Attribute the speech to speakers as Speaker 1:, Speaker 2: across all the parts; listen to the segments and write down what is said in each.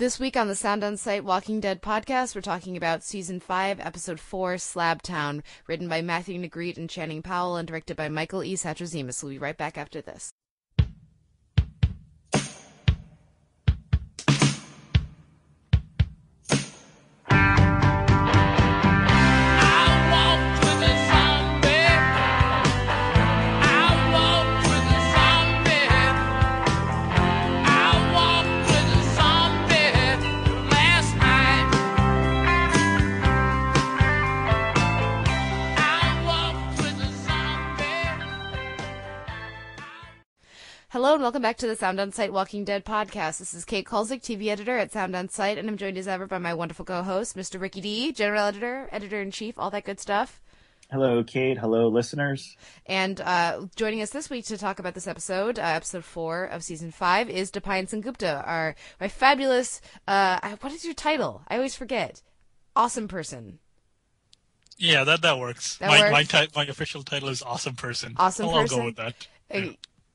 Speaker 1: This week on the Sound On Sight Walking Dead podcast, we're talking about season 5, episode 4, Slabtown, written by Matthew Negrete and Channing Powell and directed by Michael E. Satrazemis. We'll be right back after this. Hello and welcome back to the Sound On Sight Walking Dead podcast. This is Kate Kulzick, TV editor at Sound On Sight, and I'm joined as ever by my wonderful co-host, Mr. Ricky D, general editor, editor in chief, all that good stuff.
Speaker 2: Hello, Kate. Hello, listeners.
Speaker 1: And uh, joining us this week to talk about this episode, uh, episode four of season five, is Dipayan Sengupta, our my fabulous. Uh, what is your title? I always forget. Awesome person.
Speaker 3: Yeah, that that works.
Speaker 1: That
Speaker 3: my
Speaker 1: works?
Speaker 3: my ti- my official title is awesome person.
Speaker 1: Awesome
Speaker 3: I'll, I'll go with that.
Speaker 1: Uh,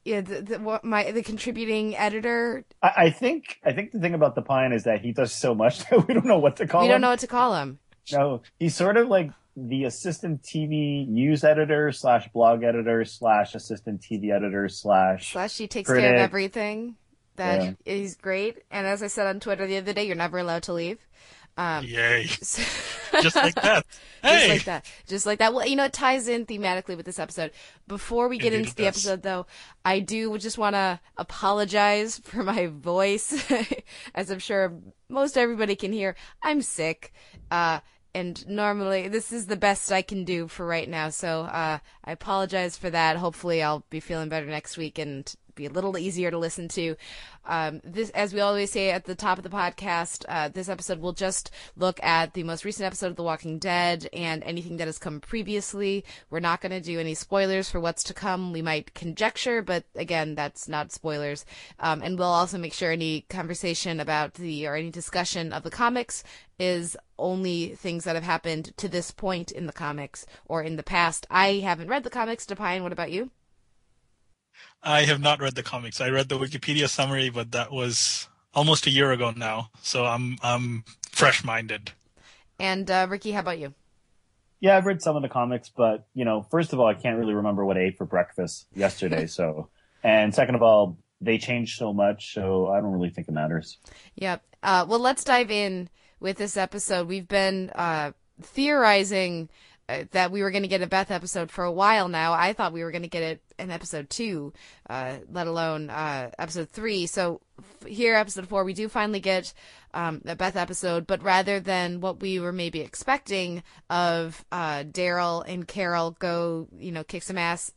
Speaker 1: yeah, the, the, what, my the contributing editor.
Speaker 2: I, I think I think the thing about Dipayan is that he does so much that we don't know what to call
Speaker 1: we
Speaker 2: him.
Speaker 1: We don't know what to call him.
Speaker 2: No, he's sort of like the assistant TV news editor slash blog editor slash assistant TV editor slash.
Speaker 1: Slash, he takes care of everything. That
Speaker 2: Yeah.
Speaker 1: is great. And as I said on Twitter the other day, you're never allowed to leave. Um,
Speaker 3: Yay!
Speaker 1: so-
Speaker 3: Just like that. Hey!
Speaker 1: Just like that. Just like that. Well, you know, it ties in thematically with this episode. Before we get
Speaker 3: Indeed
Speaker 1: into the
Speaker 3: does.
Speaker 1: episode, though, I do just want to apologize for my voice. As I'm sure most everybody can hear, I'm sick. Uh, and normally, this is the best I can do for right now. So, uh, I apologize for that. Hopefully, I'll be feeling better next week and be a little easier to listen to. Um, this, as we always say at the top of the podcast, uh, this episode will just look at the most recent episode of The Walking Dead and anything that has come previously. We're not going to do any spoilers for what's to come. We might conjecture, but again, that's not spoilers. Um, and we'll also make sure any conversation about the or any discussion of the comics is only things that have happened to this point in the comics or in the past. I haven't read the comics. Dipayan, what about you?
Speaker 3: I have not read the comics. I read the Wikipedia summary, but that was almost a year ago now. So I'm I'm fresh-minded.
Speaker 1: And uh, Ricky, how about you?
Speaker 2: Yeah, I've read some of the comics, but you know, first of all, I can't really remember what I ate for breakfast yesterday. so, and second of all, they changed so much, so I don't really think it matters.
Speaker 1: Yep. Uh, well, let's dive in with this episode. We've been uh, theorizing uh, that we were going to get a Beth episode for a while now. I thought we were going to get it in episode two, uh, let alone uh, episode three. So f- here, episode four, we do finally get um, a Beth episode, but rather than what we were maybe expecting of uh, Daryl and Carol go, you know, kick some ass,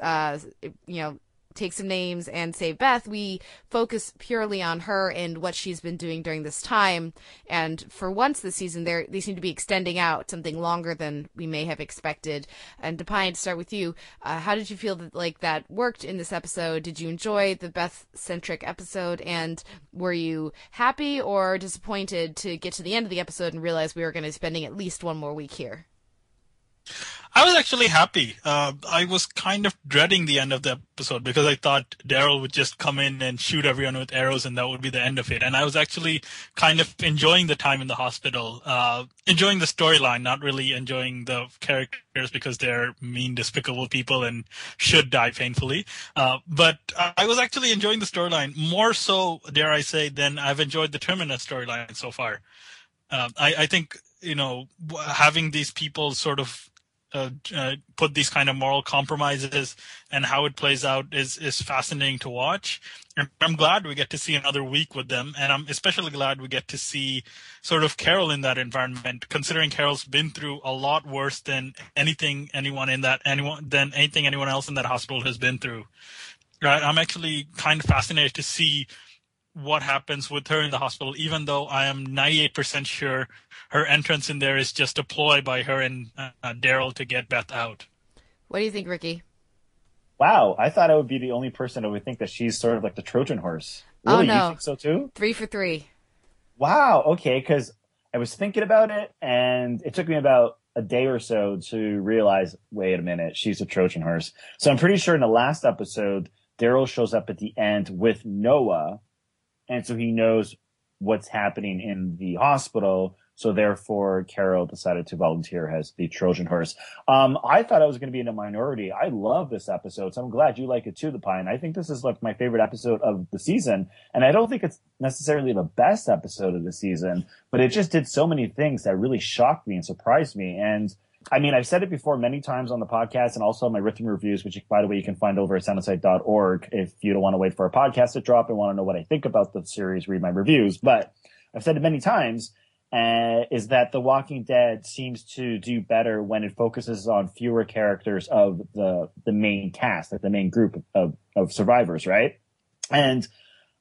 Speaker 1: uh, you know, take some names and save Beth, we focus purely on her and what she's been doing during this time. And for once this season, they seem to be extending out something longer than we may have expected. And Dipayan, to start with you, uh, how did you feel that like that worked in this episode? Did you enjoy the Beth centric episode? And were you happy or disappointed to get to the end of the episode and realize we were going to be spending at least one more week here?
Speaker 3: I was actually happy. Uh, I was kind of dreading the end of the episode because I thought Daryl would just come in and shoot everyone with arrows, and that would be the end of it. And I was actually kind of enjoying the time in the hospital, uh, enjoying the storyline, not really enjoying the characters because they're mean, despicable people and should die painfully. Uh, but I was actually enjoying the storyline more so, dare I say, than I've enjoyed the Terminus storyline so far. Uh, I, I think you know having these people sort of uh, uh, put these kind of moral compromises and how it plays out is is fascinating to watch. And I'm glad we get to see another week with them, and I'm especially glad we get to see sort of Carol in that environment, considering Carol's been through a lot worse than anything anyone in that anyone than anything anyone else in that hospital has been through. Right? I'm actually kind of fascinated to see what happens with her in the hospital, even though I am 98% sure her entrance in there is just a ploy by her and uh, Daryl to get Beth out.
Speaker 1: What do you think, Ricky?
Speaker 2: Wow, I thought I would be the only person that would think that she's sort of like the Trojan horse.
Speaker 1: Oh, no.
Speaker 2: you think so too?
Speaker 1: Three for three.
Speaker 2: Wow. Okay, because I was thinking about it, and it took me about a day or so to realize, wait a minute, she's a Trojan horse. So I'm pretty sure in the last episode, Daryl shows up at the end with Noah, and so he knows what's happening in the hospital. So therefore, Carol decided to volunteer as the Trojan horse. Um, I thought I was going to be in a minority. I love this episode, so I'm glad you like it too, Dipayan. I think this is like my favorite episode of the season, and I don't think it's necessarily the best episode of the season, but it just did so many things that really shocked me and surprised me. And I mean, I've said it before many times on the podcast and also my written reviews, which, by the way, you can find over at soundonsight.org if you don't want to wait for a podcast to drop and want to know what I think about the series, read my reviews. But I've said it many times, uh, is that The Walking Dead seems to do better when it focuses on fewer characters of the the main cast, like the main group of, of survivors, right? And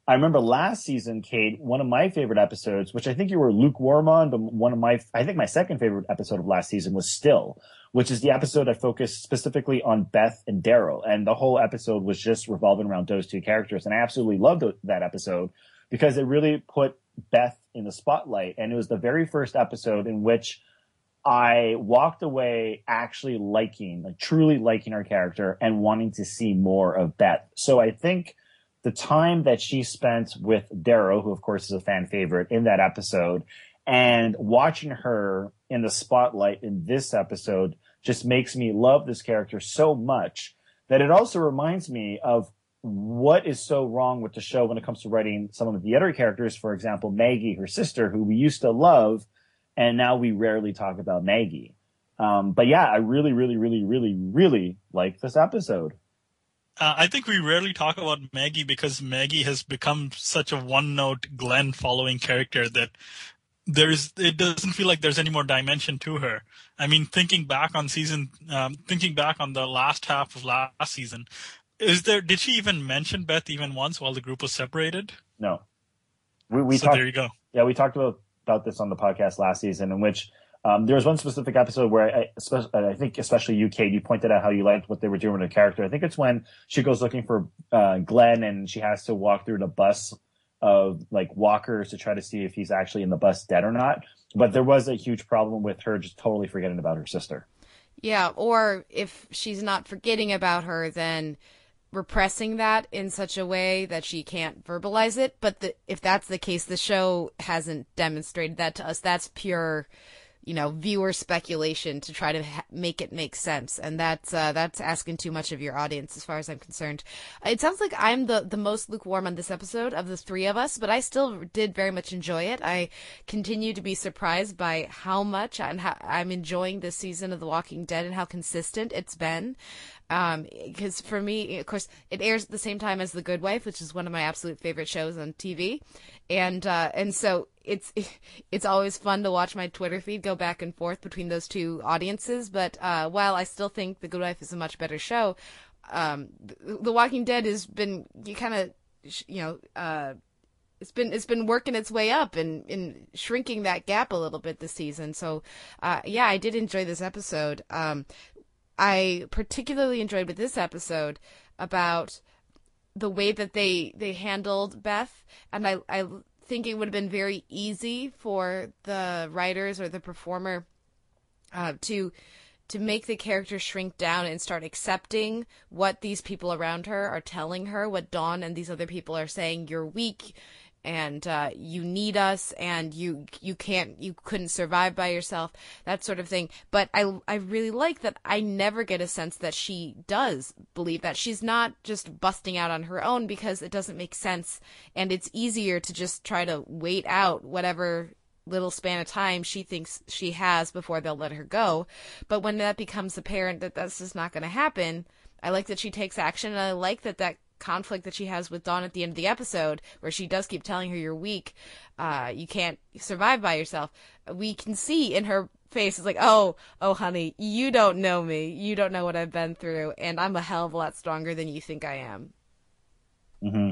Speaker 2: I remember last season, Kate, one of my favorite episodes, which I think you were lukewarm on, but one of my, I think my second favorite episode of last season was Still, which is the episode I focused specifically on Beth and Daryl. And the whole episode was just revolving around those two characters. And I absolutely loved that episode because it really put Beth in the spotlight. And it was the very first episode in which I walked away actually liking, like truly liking our character and wanting to see more of Beth. So I think the time that she spent with Daryl, who of course is a fan favorite in that episode, and watching her in the spotlight in this episode just makes me love this character so much that it also reminds me of what is so wrong with the show when it comes to writing some of the other characters. For example, Maggie, her sister, who we used to love, and now we rarely talk about Maggie. Um, but yeah, I really, really, really, really, really like this episode.
Speaker 3: Uh, I think we rarely talk about Maggie because Maggie has become such a one-note Glenn following character that there is it doesn't feel like there's any more dimension to her. I mean, thinking back on season, um, thinking back on the last half of last season, is there did she even mention Beth even once while the group was separated?
Speaker 2: No. We, we
Speaker 3: so
Speaker 2: talked,
Speaker 3: there you go.
Speaker 2: Yeah, we talked about about this on the podcast last season, in which um, there was one specific episode where I, I, think especially you, Kate, you pointed out how you liked what they were doing with the character. I think it's when she goes looking for uh, Glenn and she has to walk through the bus of like walkers to try to see if he's actually in the bus dead or not. But there was a huge problem with her just totally forgetting about her sister.
Speaker 1: Yeah, or if she's not forgetting about her, then repressing that in such a way that she can't verbalize it. But the, if that's the case, the show hasn't demonstrated that to us. That's pure you know viewer speculation to try to ha- make it make sense and that's uh, that's asking too much of your audience as far as i'm concerned it sounds like i'm the the most lukewarm on this episode of the three of us but i still did very much enjoy it i continue to be surprised by how much and how i'm enjoying this season of the walking dead and how consistent it's been because um, for me, of course, it airs at the same time as The Good Wife, which is one of my absolute favorite shows on TV, and uh, and so it's it's always fun to watch my Twitter feed go back and forth between those two audiences. But uh, while I still think The Good Wife is a much better show, um, The Walking Dead has been you kind of you know. Uh, it's been it's been working its way up and, and shrinking that gap a little bit this season. So, uh, yeah, I did enjoy this episode. Um, I particularly enjoyed with this episode about the way that they they handled Beth, and I I think it would have been very easy for the writers or the performer uh, to to make the character shrink down and start accepting what these people around her are telling her, what Dawn and these other people are saying. You're weak and uh, you need us and you you can't you couldn't survive by yourself that sort of thing. But i i really like that i never get a sense that she does believe that. She's not just busting out on her own because it doesn't make sense. And it's easier to just try to wait out whatever little span of time she thinks she has before they'll let her go. But when that becomes apparent that that's just not going to happen I like that she takes action, and I like that that conflict that she has with Dawn at the end of the episode, where she does keep telling her you're weak, uh, you can't survive by yourself. We can see in her face, it's like, oh, oh, honey, you don't know me, you don't know what I've been through, and I'm a hell of a lot stronger than you think I am.
Speaker 2: Mm-hmm.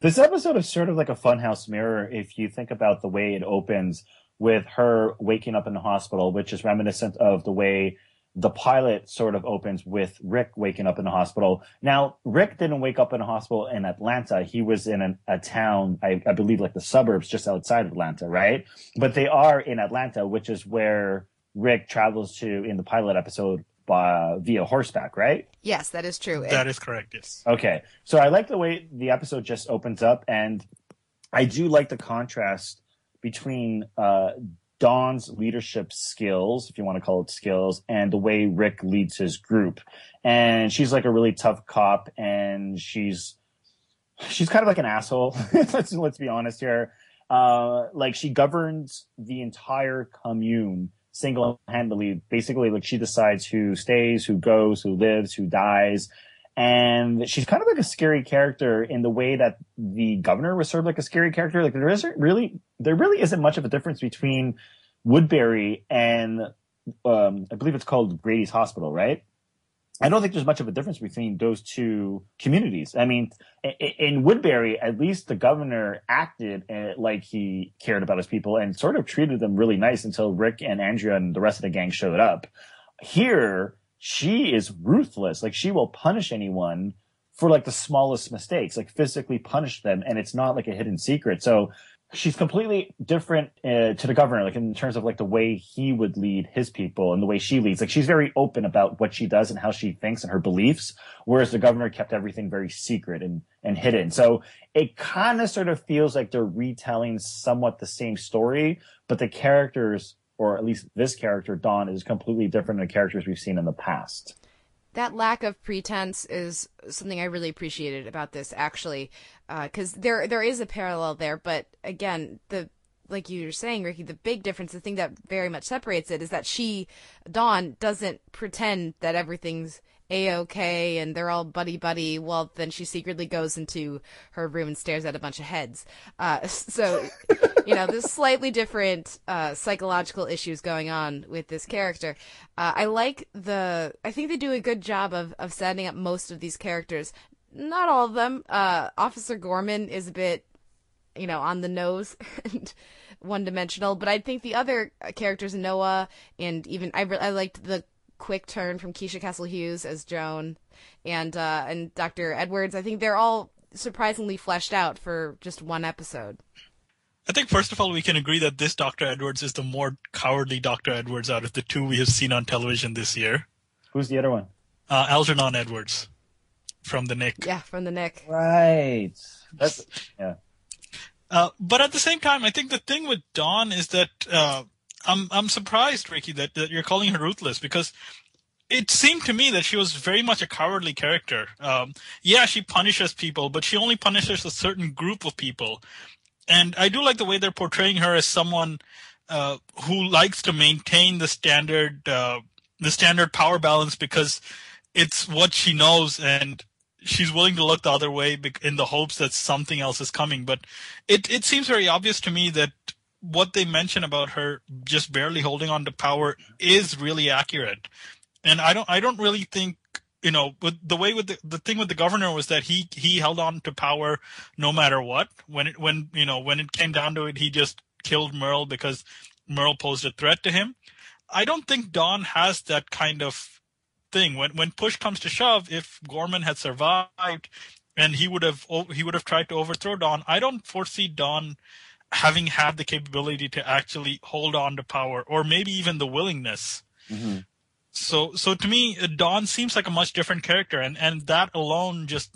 Speaker 2: This episode is sort of like a funhouse mirror if you think about the way it opens with her waking up in the hospital, which is reminiscent of the way the pilot sort of opens with Rick waking up in the hospital. Now, Rick didn't wake up in a hospital in Atlanta. He was in an, a town, I, I, believe, like the suburbs just outside Atlanta, right? But they are in Atlanta, which is where Rick travels to in the pilot episode by, via horseback, right?
Speaker 1: Yes, that is true.
Speaker 3: That is correct. Yes.
Speaker 2: Okay, so I like the way the episode just opens up, and I do like the contrast between uh, Dawn's leadership skills, if you want to call it skills, and the way Rick leads his group. And she's like a really tough cop, and she's she's kind of like an asshole. let's let's be honest here. Uh, like she governs the entire commune single-handedly. Basically, like she decides who stays, who goes, who lives, who dies. And she's kind of like a scary character in the way that the governor was sort of like a scary character. Like there isn't really, there really isn't much of a difference between Woodbury and, um, I believe it's called Grady's Hospital, right? I don't think there's much of a difference between those two communities. I mean, in Woodbury, at least the governor acted uh, like he cared about his people and sort of treated them really nice until Rick and Andrea and the rest of the gang showed up. Here, she is ruthless. Like she will punish anyone for like the smallest mistakes, like physically punish them. And it's not like a hidden secret. So she's completely different uh, to the governor, like in terms of like the way he would lead his people and the way she leads. Like she's very open about what she does and how she thinks and her beliefs, whereas the governor kept everything very secret and and hidden. So it kind of sort of feels like they're retelling somewhat the same story, but the characters, or at least this character Dawn, is completely different than the characters we've seen in the past
Speaker 1: that lack of pretense is something I really appreciated about this actually, because uh, there there is a parallel there. But again, the like you were saying, Ricky, the big difference, the thing that very much separates it, is that she, Dawn, doesn't pretend that everything's a-okay and they're all buddy buddy well then she secretly goes into her room and stares at a bunch of heads. Uh, so you know there's slightly different uh, psychological issues going on with this character. Uh, i like the i think they do a good job of, of setting up most of these characters. Not all of them. Uh, officer gorman is a bit you know on the nose and one dimensional but i think the other characters noah and even i, I liked the quick turn from Keisha Castle Hughes as Joan and uh, and Dr. Edwards. I think they're all surprisingly fleshed out for just one episode.
Speaker 3: I think first of all we can agree that this Dr. Edwards is the more cowardly Dr. Edwards out of the two we have seen on television this year.
Speaker 2: Who's the other one?
Speaker 3: Uh, Algernon Edwards from the Knick.
Speaker 1: Yeah, from the Knick.
Speaker 2: Right. That's yeah.
Speaker 3: Uh, but at the same time, I think the thing with Dawn is that uh, I'm I'm surprised, Ricky, that, that you're calling her ruthless because it seemed to me that she was very much a cowardly character. Um, yeah, she punishes people, but she only punishes a certain group of people. And I do like the way they're portraying her as someone uh, who likes to maintain the standard uh, the standard power balance because it's what she knows and she's willing to look the other way in the hopes that something else is coming. But it it seems very obvious to me that what they mention about her just barely holding on to power is really accurate. And I don't I don't really think you know, with the way with the, the thing with the governor was that he he held on to power no matter what. When it when you know when it came down to it, he just killed Merle because Merle posed a threat to him. I don't think Dawn has that kind of thing. When when push comes to shove, if Gorman had survived and he would have he would have tried to overthrow Dawn, I don't foresee Dawn having had the capability to actually hold on to power or maybe even the willingness. Mm-hmm. So, so to me, Dawn seems like a much different character and, and that alone just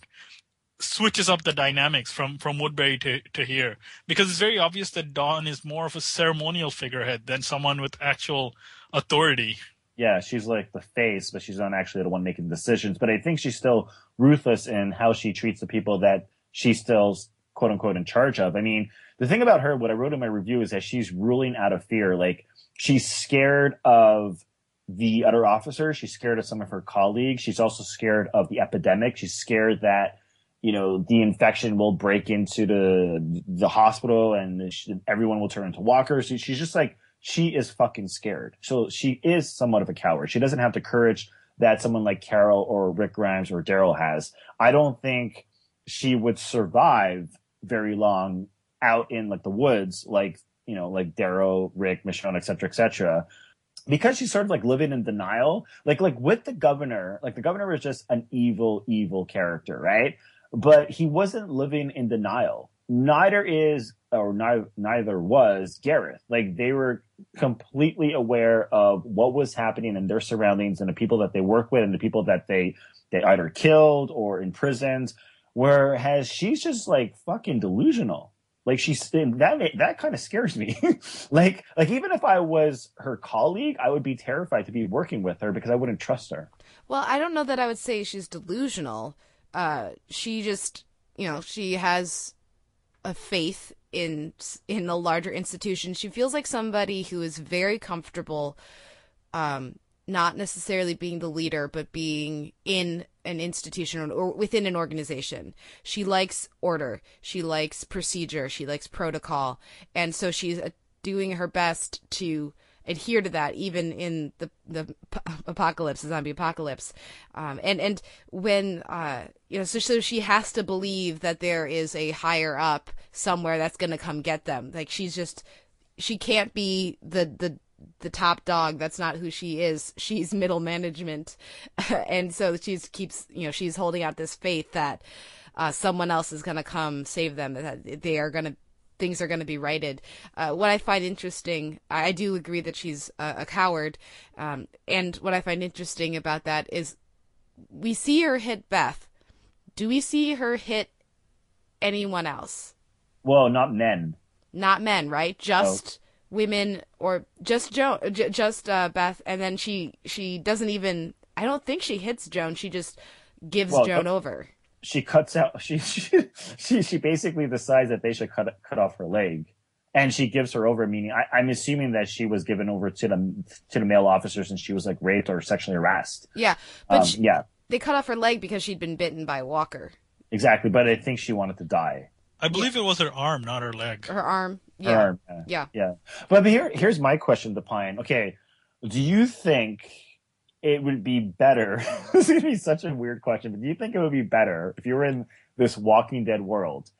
Speaker 3: switches up the dynamics from, from Woodbury to, to here because it's very obvious that Dawn is more of a ceremonial figurehead than someone with actual authority.
Speaker 2: Yeah, she's like the face, but she's not actually the one making decisions. But I think she's still ruthless in how she treats the people that she's still quote unquote in charge of. I mean, the thing about her, what I wrote in my review is that she's ruling out of fear. Like she's scared of the other officers. She's scared of some of her colleagues. She's also scared of the epidemic. She's scared that, you know, the infection will break into the, the hospital and everyone will turn into walkers. She's just like, she is fucking scared. So she is somewhat of a coward. She doesn't have the courage that someone like Carol or Rick Grimes or Daryl has. I don't think she would survive very long out in like the woods, like you know, like Daryl, Rick, Michonne, et cetera, et cetera. Because she's sort of like living in denial, like like with the governor, like the governor was just an evil, evil character, right? But he wasn't living in denial. Neither is or neither was Gareth. Like they were completely aware of what was happening in their surroundings and the people that they work with and the people that they they either killed or imprisoned. Whereas she's just like fucking delusional Like she's that that kind of scares me. like like even if I was her colleague, I would be terrified to be working with her because I wouldn't trust her.
Speaker 1: Well, I don't know that I would say she's delusional. Uh, she just, you know, she has a faith in in a larger institution. She feels like somebody who is very comfortable, um, not necessarily being the leader, but being in an institution or within an organization. She likes order. She likes procedure. She likes protocol, and so she's uh, doing her best to adhere to that even in the the apocalypse, the zombie apocalypse. Um, and and when uh, you know, so so she has to believe that there is a higher up somewhere that's going to come get them. Like she's just she can't be the the the top dog. That's not who she is. She's middle management, and so she's keeps you know she's holding out this faith that uh, someone else is going to come save them. That they are going to things are going to be righted. Uh, what I find interesting, I do agree that she's a, a coward, um, and what I find interesting about that is we see her hit Beth. Do we see her hit anyone else?
Speaker 2: Well, not men.
Speaker 1: Not men, right? Just. Women, or just Joan, j- just uh, Beth, and then she she doesn't even. I don't think she hits Joan. She just gives well, Joan over
Speaker 2: she cuts out she, she she she basically decides that they should cut cut off her leg and she gives her over meaning I, i'm assuming that she was given over to the to the male officers and she was like raped or sexually harassed
Speaker 1: yeah but
Speaker 2: um,
Speaker 1: she,
Speaker 2: yeah
Speaker 1: they cut off her leg because she'd been bitten by a walker
Speaker 2: exactly but i think she wanted to die
Speaker 3: i believe yeah. it was her arm not her leg
Speaker 1: her arm yeah
Speaker 2: her arm,
Speaker 1: yeah. yeah
Speaker 2: yeah but here here's my question Dipayan okay do you think it would be better. this is gonna be such a weird question, but do you think it would be better if you were in this Walking Dead world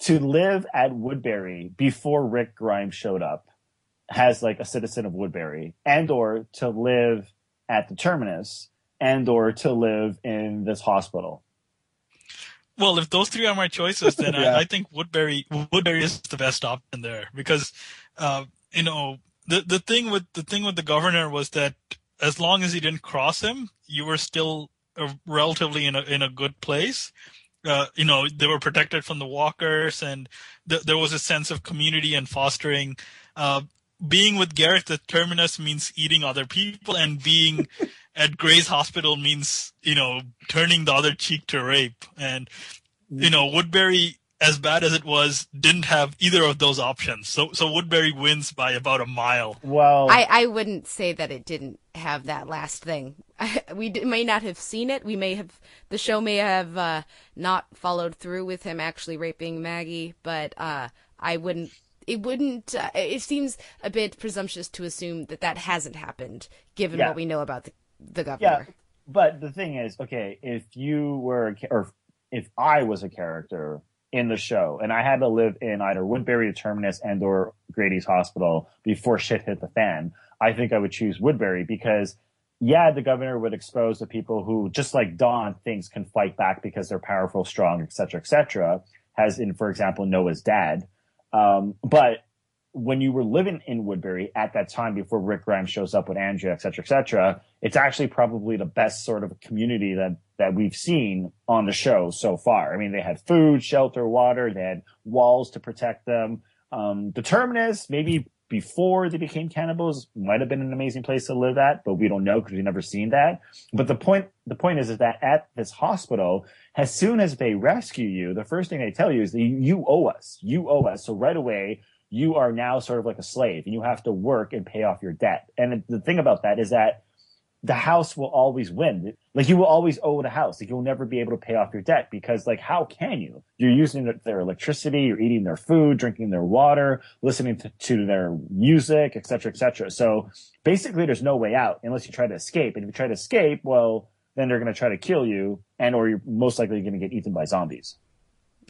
Speaker 2: to live at Woodbury before Rick Grimes showed up as like a citizen of Woodbury, and or to live at the terminus, and or to live in this hospital?
Speaker 3: Well, if those three are my choices, then yeah. I, I, think Woodbury Woodbury is the best option there because, uh, you know, the the thing with the thing with the governor was that as long as you didn't cross him, you were still uh, relatively in a in a good place. Uh, you know, they were protected from the walkers, and th- there was a sense of community and fostering. Uh, being with Gareth the terminus means eating other people, and being at Gray's hospital means you know turning the other cheek to rape. And you know, Woodbury as bad as it was, didn't have either of those options. So so Woodbury wins by about a mile.
Speaker 2: Well,
Speaker 1: I, I wouldn't say that it didn't have that last thing. we d- may not have seen it. We may have the show may have uh, not followed through with him actually raping Maggie, but uh, I wouldn't. It wouldn't. Uh, it seems a bit presumptuous to assume that that hasn't happened, given yeah. what we know about the the governor.
Speaker 2: Yeah, but the thing is, okay, if you were or if I was a character in the show, and I had to live in either Woodbury Terminus and or Grady's Hospital before shit hit the fan, I think I would choose Woodbury because yeah, the governor would expose the people who, just like Dawn thinks can fight back because they're powerful, strong, etc., etc. Has in, for example, Noah's dad. Um, but when you were living in Woodbury at that time before Rick Grimes shows up with Andrea, et cetera, et cetera, it's actually probably the best sort of community that that we've seen on the show so far. I mean, they had food, shelter, water, they had walls to protect them. Um, the terminus, maybe before they became cannibals, might have been an amazing place to live at, but we don't know because we've never seen that. But the point, the point is, is that at this hospital, as soon as they rescue you, the first thing they tell you is that you, you owe us, you owe us. So right away, you are now sort of like a slave and you have to work and pay off your debt. And the thing about that is that the house will always win. Like you will always owe the house. Like you'll never be able to pay off your debt because like how can you? You're using their electricity, you're eating their food, drinking their water, listening to, to their music, etc., etc. So basically, there's no way out unless you try to escape. And if you try to escape, well, then they're going to try to kill you, and or you're most likely going to get eaten by zombies.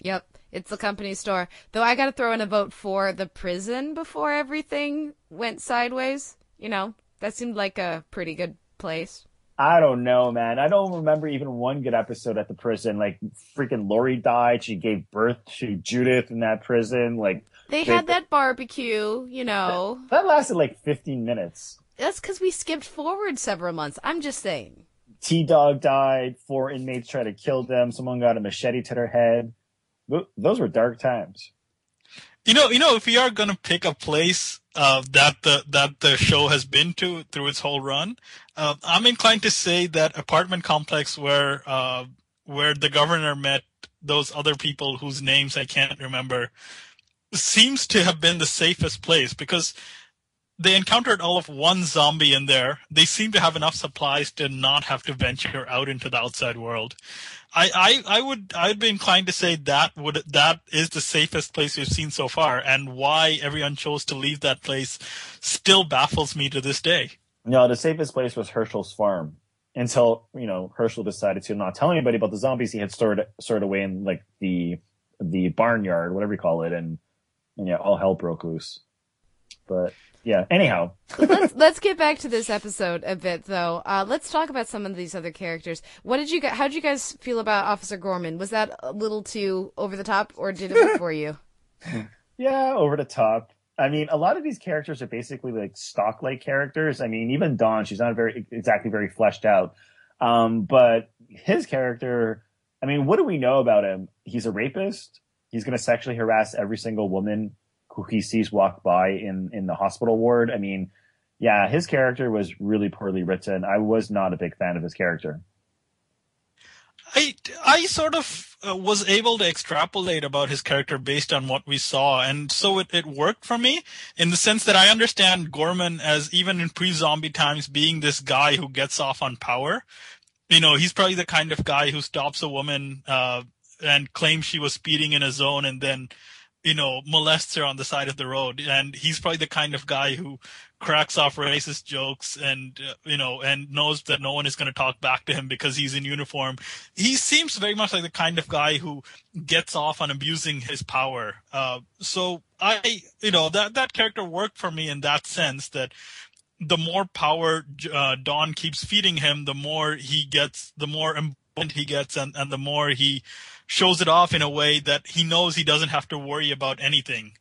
Speaker 1: Yep, it's the company store. Though I got to throw in a vote for the prison before everything went sideways. You know, that seemed like a pretty good place?
Speaker 2: I don't know, man. I don't remember even one good episode at the prison. Like freaking Lori died. She gave birth to Judith in that prison. Like
Speaker 1: they, they had that barbecue, you know.
Speaker 2: That, that lasted like 15 minutes.
Speaker 1: That's because we skipped forward several months. I'm just saying.
Speaker 2: T Dog died. Four inmates tried to kill them. Someone got a machete to their head. Those were dark times.
Speaker 3: You know, you know, if we are gonna pick a place uh, that the that the show has been to through its whole run, uh, I'm inclined to say that apartment complex where uh, where the governor met those other people whose names I can't remember seems to have been the safest place because they encountered all of one zombie in there. They seem to have enough supplies to not have to venture out into the outside world. I, I, I would I'd be inclined to say that would that is the safest place we've seen so far, and why everyone chose to leave that place still baffles me to this day.
Speaker 2: No, the safest place was Hershel's farm until you know Hershel decided to not tell anybody about the zombies he had stored stored away in like the the barnyard, whatever you call it, and, and yeah, all hell broke loose. But yeah. Anyhow,
Speaker 1: let's let's get back to this episode a bit though. Uh, let's talk about some of these other characters. What did you guys? How did you guys feel about Officer Gorman? Was that a little too over the top, or did it work for you?
Speaker 2: Yeah, over the top. I mean, a lot of these characters are basically like stock like characters. I mean, even Dawn, she's not very exactly very fleshed out. Um, but his character, I mean, what do we know about him? He's a rapist. He's going to sexually harass every single woman who he sees walk by in in the hospital ward. I mean, yeah, his character was really poorly written. I was not a big fan of his character.
Speaker 3: I I sort of uh, was able to extrapolate about his character based on what we saw, and so it, it worked for me in the sense that I understand Gorman as even in pre-zombie times being this guy who gets off on power. You know, he's probably the kind of guy who stops a woman uh, and claims she was speeding in a zone, and then you know, molests her on the side of the road. And he's probably the kind of guy who cracks off racist jokes and, uh, you know, and knows that no one is going to talk back to him because he's in uniform. He seems very much like the kind of guy who gets off on abusing his power. Uh, so I, you know, that, that character worked for me in that sense that the more power uh, Dawn keeps feeding him, the more he gets, the more important he gets, and, and the more he shows it off in a way that he knows he doesn't have to worry about anything.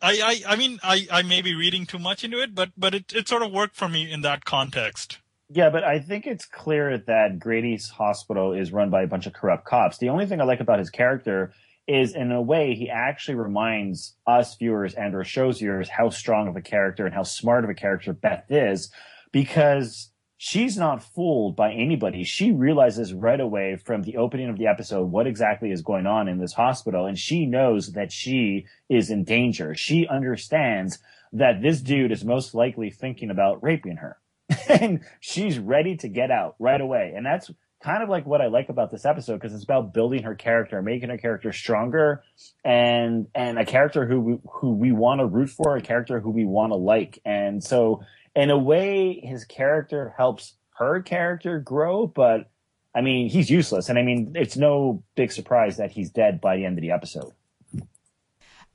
Speaker 3: I, I, I mean, I, I may be reading too much into it, but, but it, it sort of worked for me in that context.
Speaker 2: Yeah, but I think it's clear that Grady's hospital is run by a bunch of corrupt cops. The only thing I like about his character is, in a way, he actually reminds us viewers and or shows viewers how strong of a character and how smart of a character Beth is, because she's not fooled by anybody. She realizes right away from the opening of the episode what exactly is going on in this hospital. And she knows that she is in danger. She understands that this dude is most likely thinking about raping her. and she's ready to get out right away. And that's kind of like what I like about this episode because it's about building her character, making her character stronger, and and a character who we, who we want to root for, a character who we want to like. And so in a way, his character helps her character grow, but I mean, he's useless. And I mean, it's no big surprise that he's dead by the end of the episode.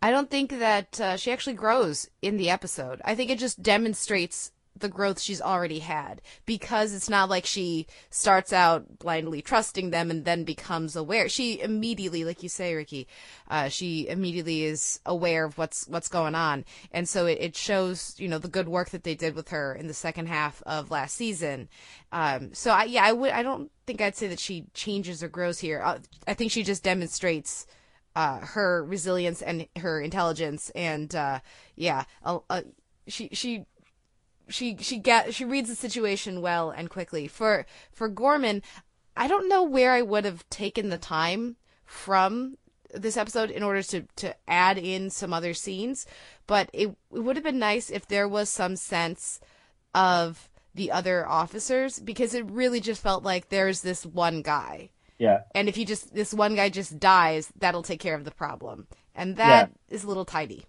Speaker 1: I don't think that uh, she actually grows in the episode. I think it just demonstrates the growth she's already had because it's not like she starts out blindly trusting them and then becomes aware. She immediately, like you say, Ricky, uh, she immediately is aware of what's what's going on, and so it, it shows you know the good work that they did with her in the second half of last season. Um, so I, yeah, I would I don't think I'd say that she changes or grows here. Uh, I think she just demonstrates. Uh, her resilience and her intelligence, and uh, yeah, uh, she she she she get she reads the situation well and quickly. For for Gorman, I don't know where I would have taken the time from this episode in order to to add in some other scenes, but it, it would have been nice if there was some sense of the other officers because it really just felt like there's this one guy.
Speaker 2: Yeah.
Speaker 1: And if you just this one guy just dies, that'll take care of the problem. And that yeah. is a little tidy.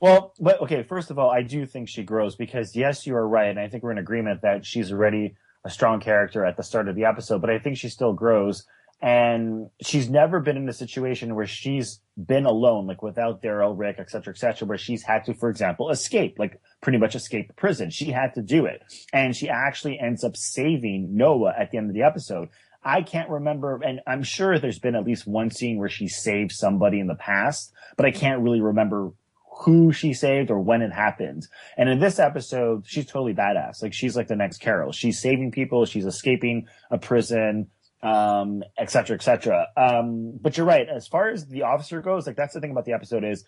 Speaker 2: Well, but okay, first of all, I do think she grows because yes, you are right, and I think we're in agreement that she's already a strong character at the start of the episode, but I think she still grows. And she's never been in a situation where she's been alone, like without Daryl, Rick, et cetera, et cetera, where she's had to, for example, escape, like pretty much escape prison. She had to do it. And she actually ends up saving Noah at the end of the episode. I can't remember, and I'm sure there's been at least one scene where she saved somebody in the past, but I can't really remember who she saved or when it happened. And in this episode, she's totally badass. Like she's like the next Carol. She's saving people. She's escaping a prison, um, et cetera, et cetera. Um, but you're right. As far as the officer goes, like that's the thing about the episode is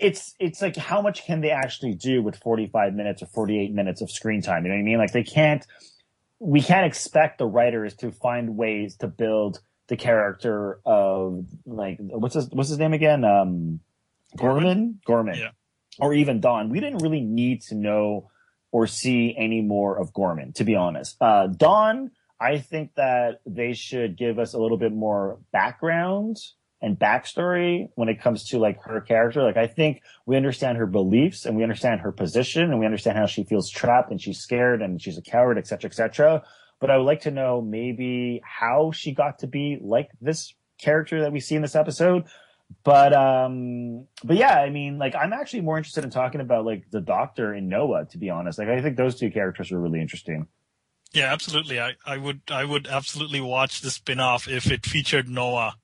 Speaker 2: it's it's like how much can they actually do with 45 minutes or 48 minutes of screen time? You know what I mean? Like they can't we can't expect the writers to find ways to build the character of like what's his what's his name again? Um Gorman? Gorman.
Speaker 3: Yeah.
Speaker 2: Or even Dawn. We didn't really need to know or see any more of Gorman, to be honest. Uh Dawn, I think that they should give us a little bit more background and backstory when it comes to like her character. Like I think we understand her beliefs and we understand her position and we understand how she feels trapped and she's scared and she's a coward, et cetera, et cetera. But I would like to know maybe how she got to be like this character that we see in this episode. But um but yeah, I mean like I'm actually more interested in talking about like the doctor and Noah, to be honest. Like I think those two characters are really interesting.
Speaker 3: Yeah, absolutely. I, I would I would absolutely watch the spin-off if it featured Noah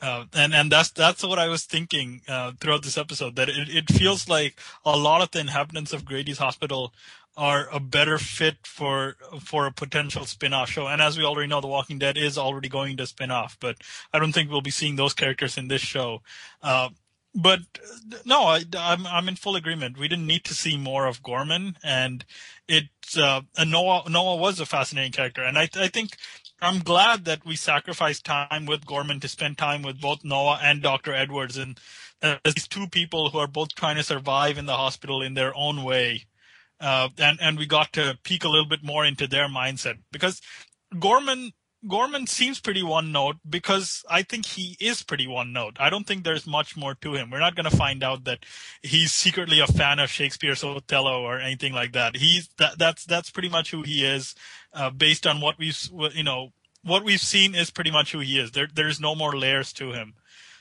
Speaker 3: uh, and and that's that's what I was thinking uh, throughout this episode. That it, it feels like a lot of the inhabitants of Grady's Hospital are a better fit for for a potential spin-off show. And as we already know, The Walking Dead is already going to spin off, but I don't think we'll be seeing those characters in this show. Uh, but no, I, am I'm, I'm in full agreement. We didn't need to see more of Gorman, and it uh, Noah Noah was a fascinating character, and I I think I'm glad that we sacrificed time with Gorman to spend time with both Noah and Dr. Edwards and uh, these two people who are both trying to survive in the hospital in their own way. Uh, and, and we got to peek a little bit more into their mindset because Gorman, Gorman seems pretty one note because I think he is pretty one note. I don't think there's much more to him. We're not going to find out that he's secretly a fan of Shakespeare's Othello or anything like that. He's that that's that's pretty much who he is, uh, based on what we've you know what we've seen is pretty much who he is. There there's no more layers to him.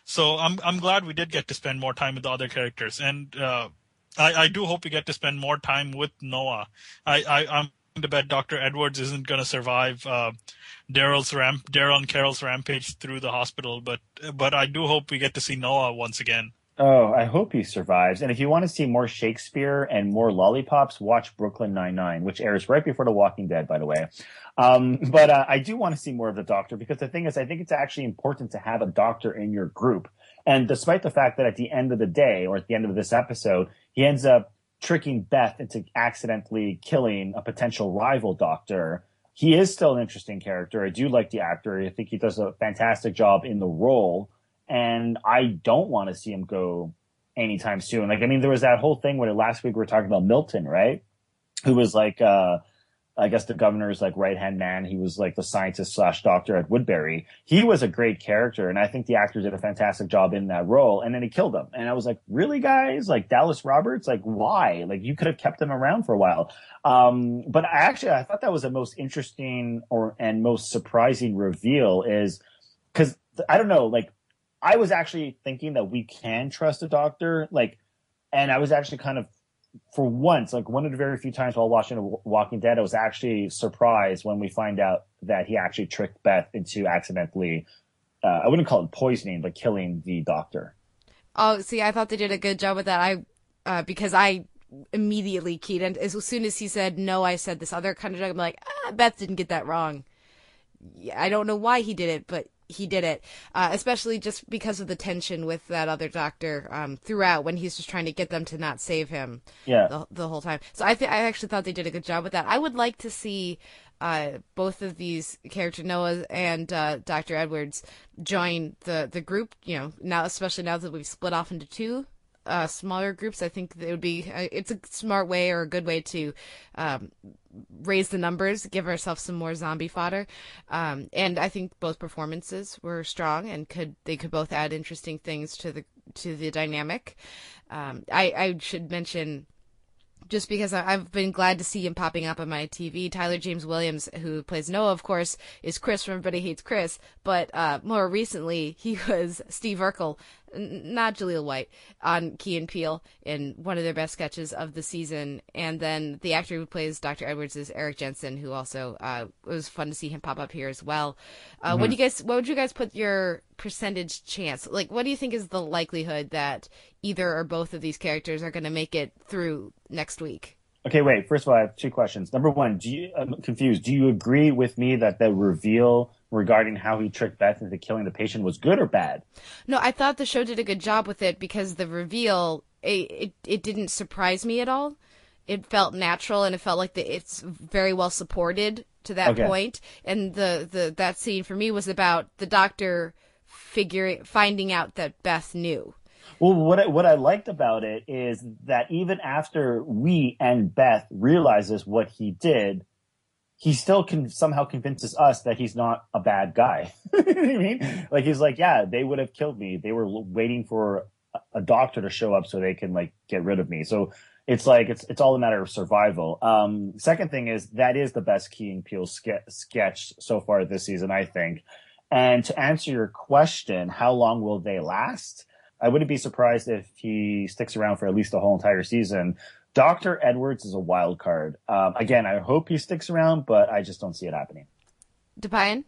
Speaker 3: So I'm I'm glad we did get to spend more time with the other characters, and uh, I I do hope we get to spend more time with Noah. I, I I'm to bet Dr. Edwards isn't going to survive uh, Daryl's ramp, Daryl and Carol's rampage through the hospital, but but I do hope we get to see Noah once again.
Speaker 2: Oh, I hope he survives. And if you want to see more Shakespeare and more lollipops, watch Brooklyn Nine Nine, which airs right before The Walking Dead, by the way. Um, but uh, I do want to see more of the Doctor because the thing is, I think it's actually important to have a Doctor in your group. And despite the fact that at the end of the day, or at the end of this episode, he ends up tricking Beth into accidentally killing a potential rival Doctor. He is still an interesting character. I do like the actor. I think he does a fantastic job in the role and I don't want to see him go anytime soon. Like, I mean, there was that whole thing where last week we were talking about Milton, right? Who was like, uh, I guess the governor's like right hand man. He was like the scientist slash doctor at Woodbury. He was a great character, and I think the actors did a fantastic job in that role. And then he killed him, and I was like, really, guys? Like Dallas Roberts? Like why? Like you could have kept him around for a while. Um, but I actually I thought that was the most interesting or and most surprising reveal is because I don't know, like I was actually thinking that we can trust a doctor, like, and I was actually kind of, for once, like one of the very few times while watching Walking Dead, I was actually surprised when we find out that he actually tricked Beth into accidentally, uh, I wouldn't call it poisoning, but killing the doctor.
Speaker 1: Oh, see, I thought they did a good job with that. I, uh, because I immediately keyed in as soon as he said no, I said this other kind of joke. I'm like, ah, Beth didn't get that wrong. I don't know why he did it, but he did it, uh, especially just because of the tension with that other doctor um, throughout when he's just trying to get them to not save him.
Speaker 2: Yeah.
Speaker 1: The, the whole time. So I th- I actually thought they did a good job with that. I would like to see uh, both of these characters, Noah and uh, Doctor Edwards, join the the group. You know, now especially now that we've split off into two uh, smaller groups, I think it would be uh, it's a smart way or a good way to um, raise the numbers, give ourselves some more zombie fodder. Um, and I think both performances were strong and could they could both add interesting things to the to the dynamic. Um, I, I should mention just because I've been glad to see him popping up on my TV. Tyler James Williams, who plays Noah, of course, is Chris from Everybody Hates Chris, but uh, more recently he was Steve Urkel, not Jaleel White, on Key and Peele in one of their best sketches of the season. And then the actor who plays Dr. Edwards is Erik Jensen, who also uh, it was fun to see him pop up here as well. Uh, mm-hmm. What do you guys? What would you guys put your percentage chance? Like, what do you think is the likelihood that either or both of these characters are going to make it through next week?
Speaker 2: Okay, wait. First of all, I have two questions. Number one, do you? I'm confused. Do you agree with me that the reveal regarding how he tricked Beth into killing the patient was good or bad?
Speaker 1: No, I thought the show did a good job with it because the reveal it, it it didn't surprise me at all. It felt natural and it felt like the, it's very well supported to that
Speaker 2: Okay.
Speaker 1: point. And the, the that scene for me was about the doctor figuring finding out that Beth knew.
Speaker 2: Well, what I, what I liked about it is that even after we and Beth realizes what he did, he still can somehow convinces us that he's not a bad guy. you know I mean? Like he's like, yeah, they would have killed me. They were waiting for a, a doctor to show up so they can like get rid of me. So it's like it's it's all a matter of survival. Um, second thing is that is the best Key and Peele ske- sketch so far this season, I think. And to answer your question, how long will they last? I wouldn't be surprised if he sticks around for at least the whole entire season. Dr. Edwards is a wild card. Um, again, I hope he sticks around, but I just don't see it happening.
Speaker 1: Dipayan?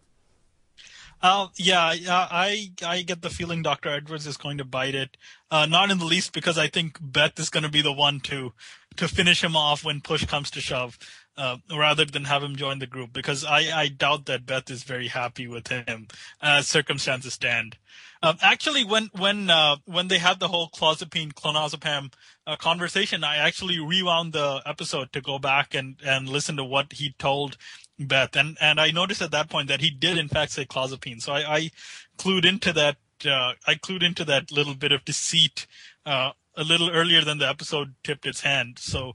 Speaker 3: Uh, yeah, yeah, I I get the feeling Dr. Edwards is going to bite it. Uh, not in the least because I think Beth is going to be the one to to finish him off when push comes to shove, uh, rather than have him join the group. Because I I doubt that Beth is very happy with him as circumstances stand. Um, actually, when when uh, when they had the whole clozapine clonazepam uh, conversation, I actually rewound the episode to go back and and listen to what he told Beth, and and I noticed at that point that he did in fact say clozapine. So I, I clued into that. Uh, I clued into that little bit of deceit uh, a little earlier than the episode tipped its hand. So.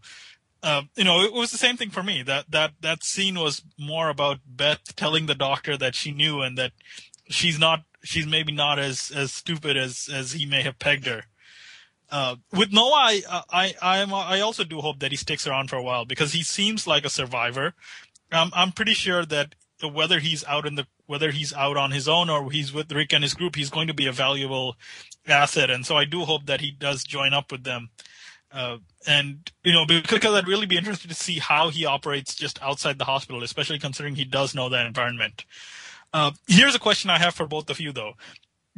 Speaker 3: Uh, you know, it was the same thing for me. That that that scene was more about Beth telling the doctor that she knew and that she's not, she's maybe not as as stupid as as he may have pegged her. Uh, with Noah, I I I'm, I also do hope that he sticks around for a while because he seems like a survivor. Um, I'm pretty sure that whether he's out in the whether he's out on his own or he's with Rick and his group, he's going to be a valuable asset. And so I do hope that he does join up with them. Uh, and you know, because I'd really be interested to see how he operates just outside the hospital, especially considering he does know that environment. Uh, here's a question I have for both of you, though.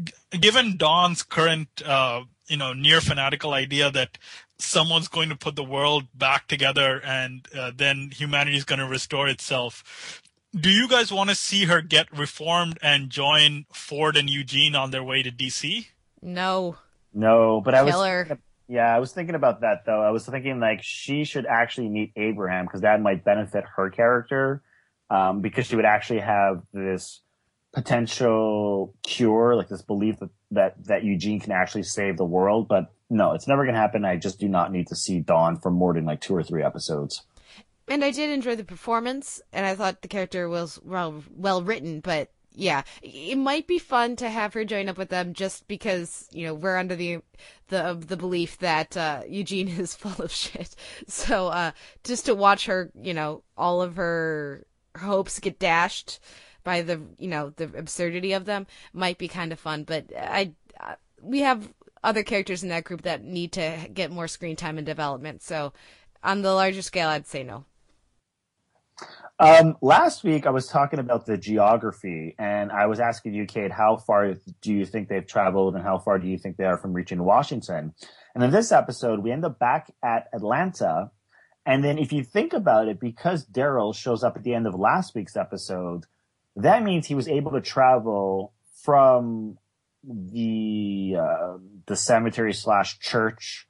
Speaker 3: G- given Dawn's current, uh, you know, near fanatical idea that someone's going to put the world back together and uh, then humanity is going to restore itself. Do you guys want to see her get reformed and join Ford and Eugene on their way to DC?
Speaker 1: No.
Speaker 2: No, but I was
Speaker 1: Killer.
Speaker 2: Yeah, I was thinking about that though. I was thinking like she should actually meet Abraham because that might benefit her character um, because she would actually have this potential cure, like this belief that, that that Eugene can actually save the world. But no, it's never going to happen. I just do not need to see Dawn for more than like two or three episodes.
Speaker 1: And I did enjoy the performance, and I thought the character was well well written. But yeah, it might be fun to have her join up with them, just because you know we're under the the the belief that uh, Eugene is full of shit. So uh, just to watch her, you know, all of her hopes get dashed by the you know the absurdity of them might be kind of fun. But I uh, we have other characters in that group that need to get more screen time and development. So on the larger scale, I'd say no.
Speaker 2: Um, last week I was talking about the geography and I was asking you, Kate, how far do you think they've traveled and how far do you think they are from reaching Washington? And in this episode, we end up back at Atlanta. And then if you think about it, because Daryl shows up at the end of last week's episode, that means he was able to travel from the, uh, the cemetery slash church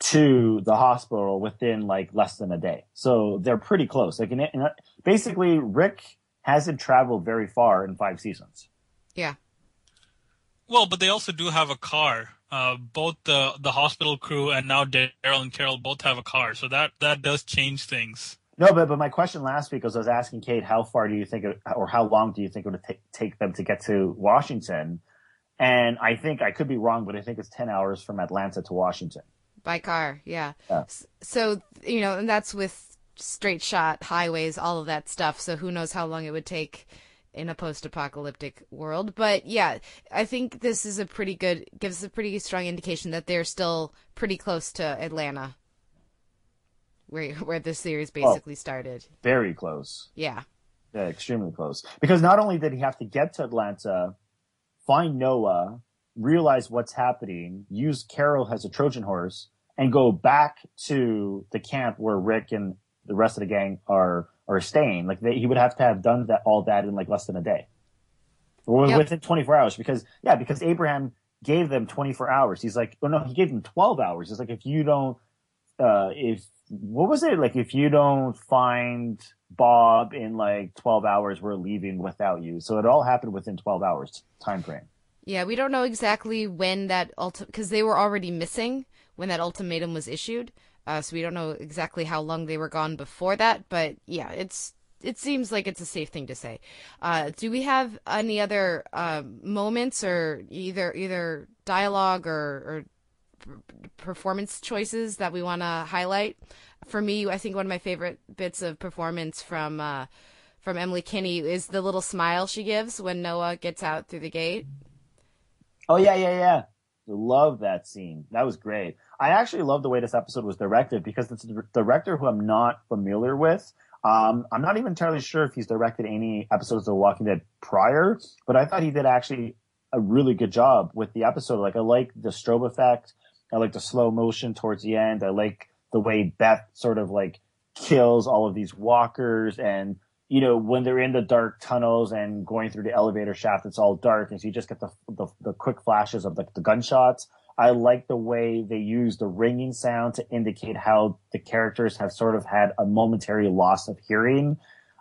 Speaker 2: to the hospital within like less than a day. So they're pretty close. Like in, in, basically Rick hasn't traveled very far in five seasons.
Speaker 1: Yeah.
Speaker 3: Well, but they also do have a car. Uh, both the the hospital crew and now Daryl and Carol both have a car, so that that does change things.
Speaker 2: No, but but my question last week was I was asking Kate, how far do you think, it, or how long do you think it would take take them to get to Washington? And I think I could be wrong, but I think it's ten hours from Atlanta to Washington.
Speaker 1: By car, yeah.
Speaker 2: Yeah.
Speaker 1: So, you know, and that's with straight shot highways, all of that stuff. So who knows how long it would take in a post-apocalyptic world. But yeah, I think this is a pretty good gives a pretty strong indication that they're still pretty close to Atlanta. Where where this series oh. basically started.
Speaker 2: Very close.
Speaker 1: Yeah.
Speaker 2: Yeah, extremely close. Because not only did he have to get to Atlanta, find Noah, realize what's happening, use Carol as a Trojan horse, and go back to the camp where Rick and the rest of the gang are are staying. Like they, he would have to have done that all that in like less than a day, or
Speaker 1: Yep.
Speaker 2: within 24 hours. Because yeah, because Abraham gave them 24 hours. He's like, oh no, he gave them 12 hours. It's like if you don't, uh, if what was it like if you don't find Bob in like 12 hours, we're leaving without you. So it all happened within 12 hours time frame.
Speaker 1: Yeah, we don't know exactly when that ulti because they were already missing when that ultimatum was issued. Uh, so we don't know exactly how long they were gone before that. But yeah, it's it seems like it's a safe thing to say. Uh, do we have any other uh, moments or either either dialogue or, or performance choices that we want to highlight? For me, I think one of my favorite bits of performance from uh, from Emily Kinney is the little smile she gives when Noah gets out through the gate.
Speaker 2: Oh yeah, yeah, yeah. Love that scene. That was great. I actually love the way this episode was directed because it's a director who I'm not familiar with. Um, I'm not even entirely sure if he's directed any episodes of Walking Dead prior, but I thought he did actually a really good job with the episode. Like I like the strobe effect. I like the slow motion towards the end. I like the way Beth sort of like kills all of these walkers and you know when they're in the dark tunnels and going through the elevator shaft it's all dark and so you just get the the, the quick flashes of the, the gunshots I like the way they use the ringing sound to indicate how the characters have sort of had a momentary loss of hearing.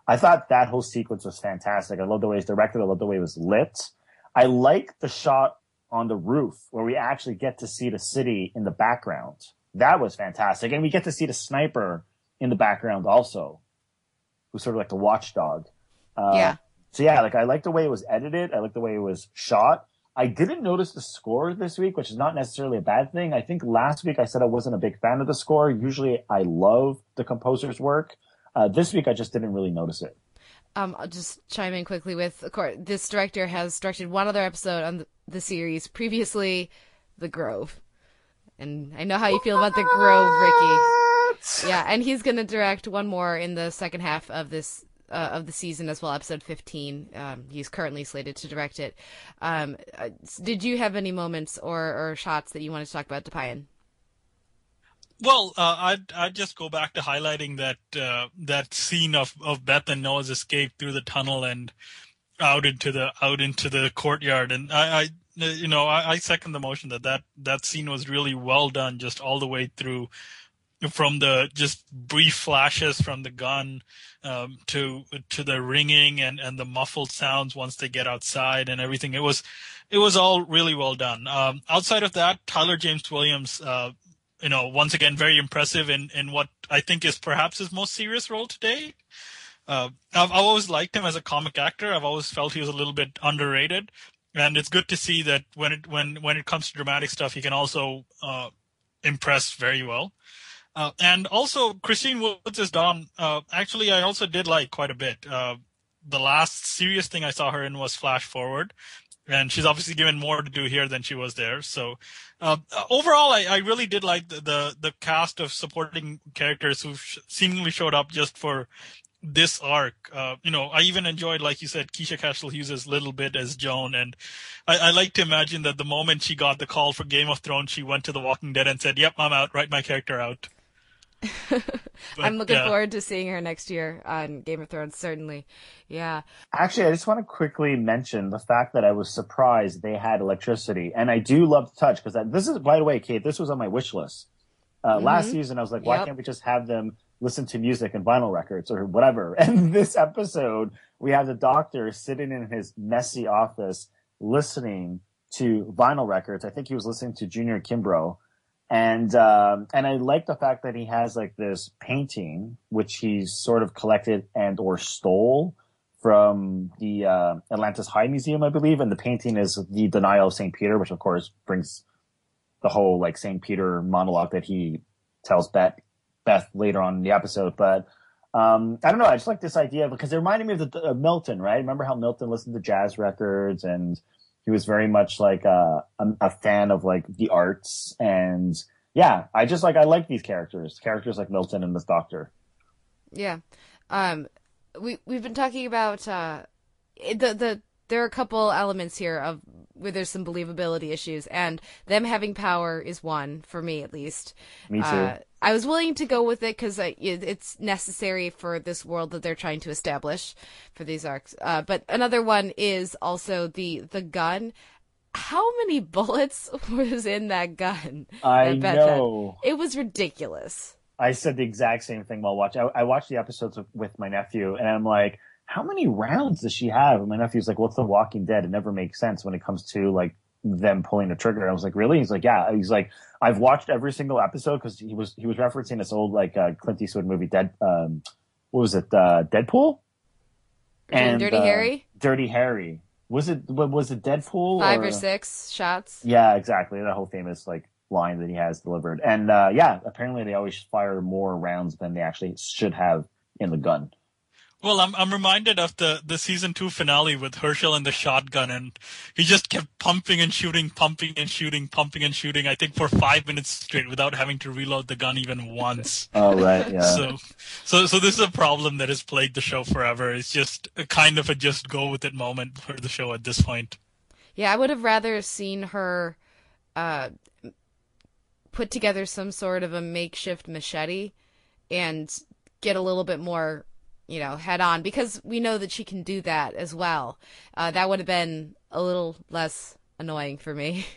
Speaker 2: I thought that whole sequence was fantastic. I love the way it's directed. I love the way it was lit. I like the shot on the roof where we actually get to see the city in the background. That was fantastic. And we get to see the sniper in the background also, who's sort of like the watchdog.
Speaker 1: Uh, yeah.
Speaker 2: So yeah, like I like the way it was edited. I like the way it was shot. I didn't notice the score this week, which is not necessarily a bad thing. I think last week I said I wasn't a big fan of the score. Usually I love the composer's work. Uh, this week I just didn't really notice it.
Speaker 1: Um, I'll just chime in quickly with, of course, this director has directed one other episode on the, the series, previously The Grove. And I know how you feel about The Grove, Ricky. Yeah, and he's going to direct one more in the second half of this uh, of the season as well, episode 15. Um, he's currently slated to direct it. Um, uh, did you have any moments or, or shots that you wanted to talk about, Dipayan?
Speaker 3: Well, uh, I'd I'd just go back to highlighting that uh, that scene of, of Beth and Noah's escape through the tunnel and out into the out into the courtyard, and I, I you know I, I second the motion that, that that scene was really well done, just all the way through from the just brief flashes from the gun um, to to the ringing and, and the muffled sounds once they get outside and everything. It was it was all really well done. Um, outside of that, Tyler James Williams, uh, you know, once again very impressive in in what I think is perhaps his most serious role today. Uh, I've, I've always liked him as a comic actor. I've always felt he was a little bit underrated, and it's good to see that when it when when it comes to dramatic stuff, he can also uh, impress very well. Uh, and also, Christine Woods as Dawn, uh, actually, I also did like quite a bit. Uh, the last serious thing I saw her in was Flash Forward, and she's obviously given more to do here than she was there. So, uh, overall, I, I, really did like the, the, the cast of supporting characters who sh- seemingly showed up just for this arc. Uh, you know, I even enjoyed, like you said, Keisha Castle Hughes' little bit as Joan, and I, I like to imagine that the moment she got the call for Game of Thrones, she went to The Walking Dead and said, "Yep, I'm out. Write my character out."
Speaker 1: I'm looking yeah. forward to seeing her next year on Game of Thrones, certainly. Yeah.
Speaker 2: Actually, I just want to quickly mention the fact that I was surprised they had electricity. And I do love to touch because this is, by the way, Kate, this was on my wish list. Uh, mm-hmm. Last season, I was like, why yep. can't we just have them listen to music and vinyl records or whatever? And this episode, we have the doctor sitting in his messy office listening to vinyl records. I think he was listening to Junior Kimbrough and um, and I like the fact that he has like this painting which he's sort of collected and or stole from the uh, Atlanta's High Museum, I believe, and the painting is the denial of Saint Peter, which of course brings the whole like Saint Peter monologue that he tells Beth Beth later on in the episode. But um, I don't know, I just like this idea because it reminded me of, the, of Milton, right? Remember how Milton listened to jazz records and he was very much like a, a, fan of like the arts and yeah, I just like I like these characters, characters like Milton and this Doctor.
Speaker 1: Yeah, um, we we've been talking about uh, the the there are a couple elements here of where there's some believability issues, and them having power is one for me at least.
Speaker 2: Me too. Uh,
Speaker 1: I was willing to go with it because it's necessary for this world that they're trying to establish for these arcs. Uh, but another one is also the the gun. how many bullets was in that gun?
Speaker 2: I
Speaker 1: that
Speaker 2: know.
Speaker 1: It was ridiculous.
Speaker 2: I said the exact same thing while watching. I, I watched the episodes with, with my nephew, and I'm like, "How many rounds does she have?" And my nephew's like, "Well, it's The Walking Dead. It never makes sense when it comes to like them pulling the trigger." I was like, "Really?" He's like, "Yeah." He's like, "I've watched every single episode because he was he was referencing this old like uh, Clint Eastwood movie, Dead. Um, what was it? Uh, Deadpool
Speaker 1: And Dirty
Speaker 2: uh,
Speaker 1: Harry,
Speaker 2: Dirty Harry. Was it? Was it Deadpool?
Speaker 1: five or six shots.
Speaker 2: Yeah, exactly. That whole famous like line that he has delivered. And uh yeah, apparently they always fire more rounds than they actually should have in the gun.
Speaker 3: Well, I'm I'm reminded of the the season two finale with Hershel and the shotgun, and he just kept pumping and shooting, pumping and shooting, pumping and shooting. I think for five minutes straight without having to reload the gun even once.
Speaker 2: Oh right, yeah.
Speaker 3: So, so, so this is a problem that has plagued the show forever. It's just a kind of a just go with it moment for the show at this point.
Speaker 1: Yeah, I would have rather seen her uh, put together some sort of a makeshift machete and get a little bit more, you know, head on because we know that she can do that as well. Uh, that would have been a little less annoying for me.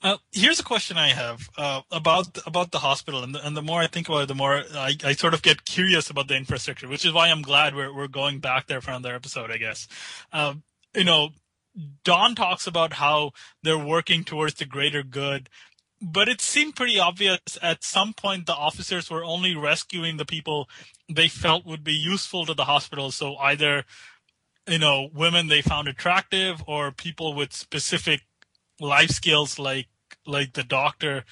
Speaker 3: Uh, here's a question I have uh, about about the hospital, and the, and the more I think about it, the more I, I sort of get curious about the infrastructure, which is why I'm glad we're we're going back there for another episode, I guess. Um, you know, Dawn talks about how they're working towards the greater good, but it seemed pretty obvious at some point the officers were only rescuing the people they felt would be useful to the hospital. So either you know women they found attractive or people with specific life skills like like the doctor.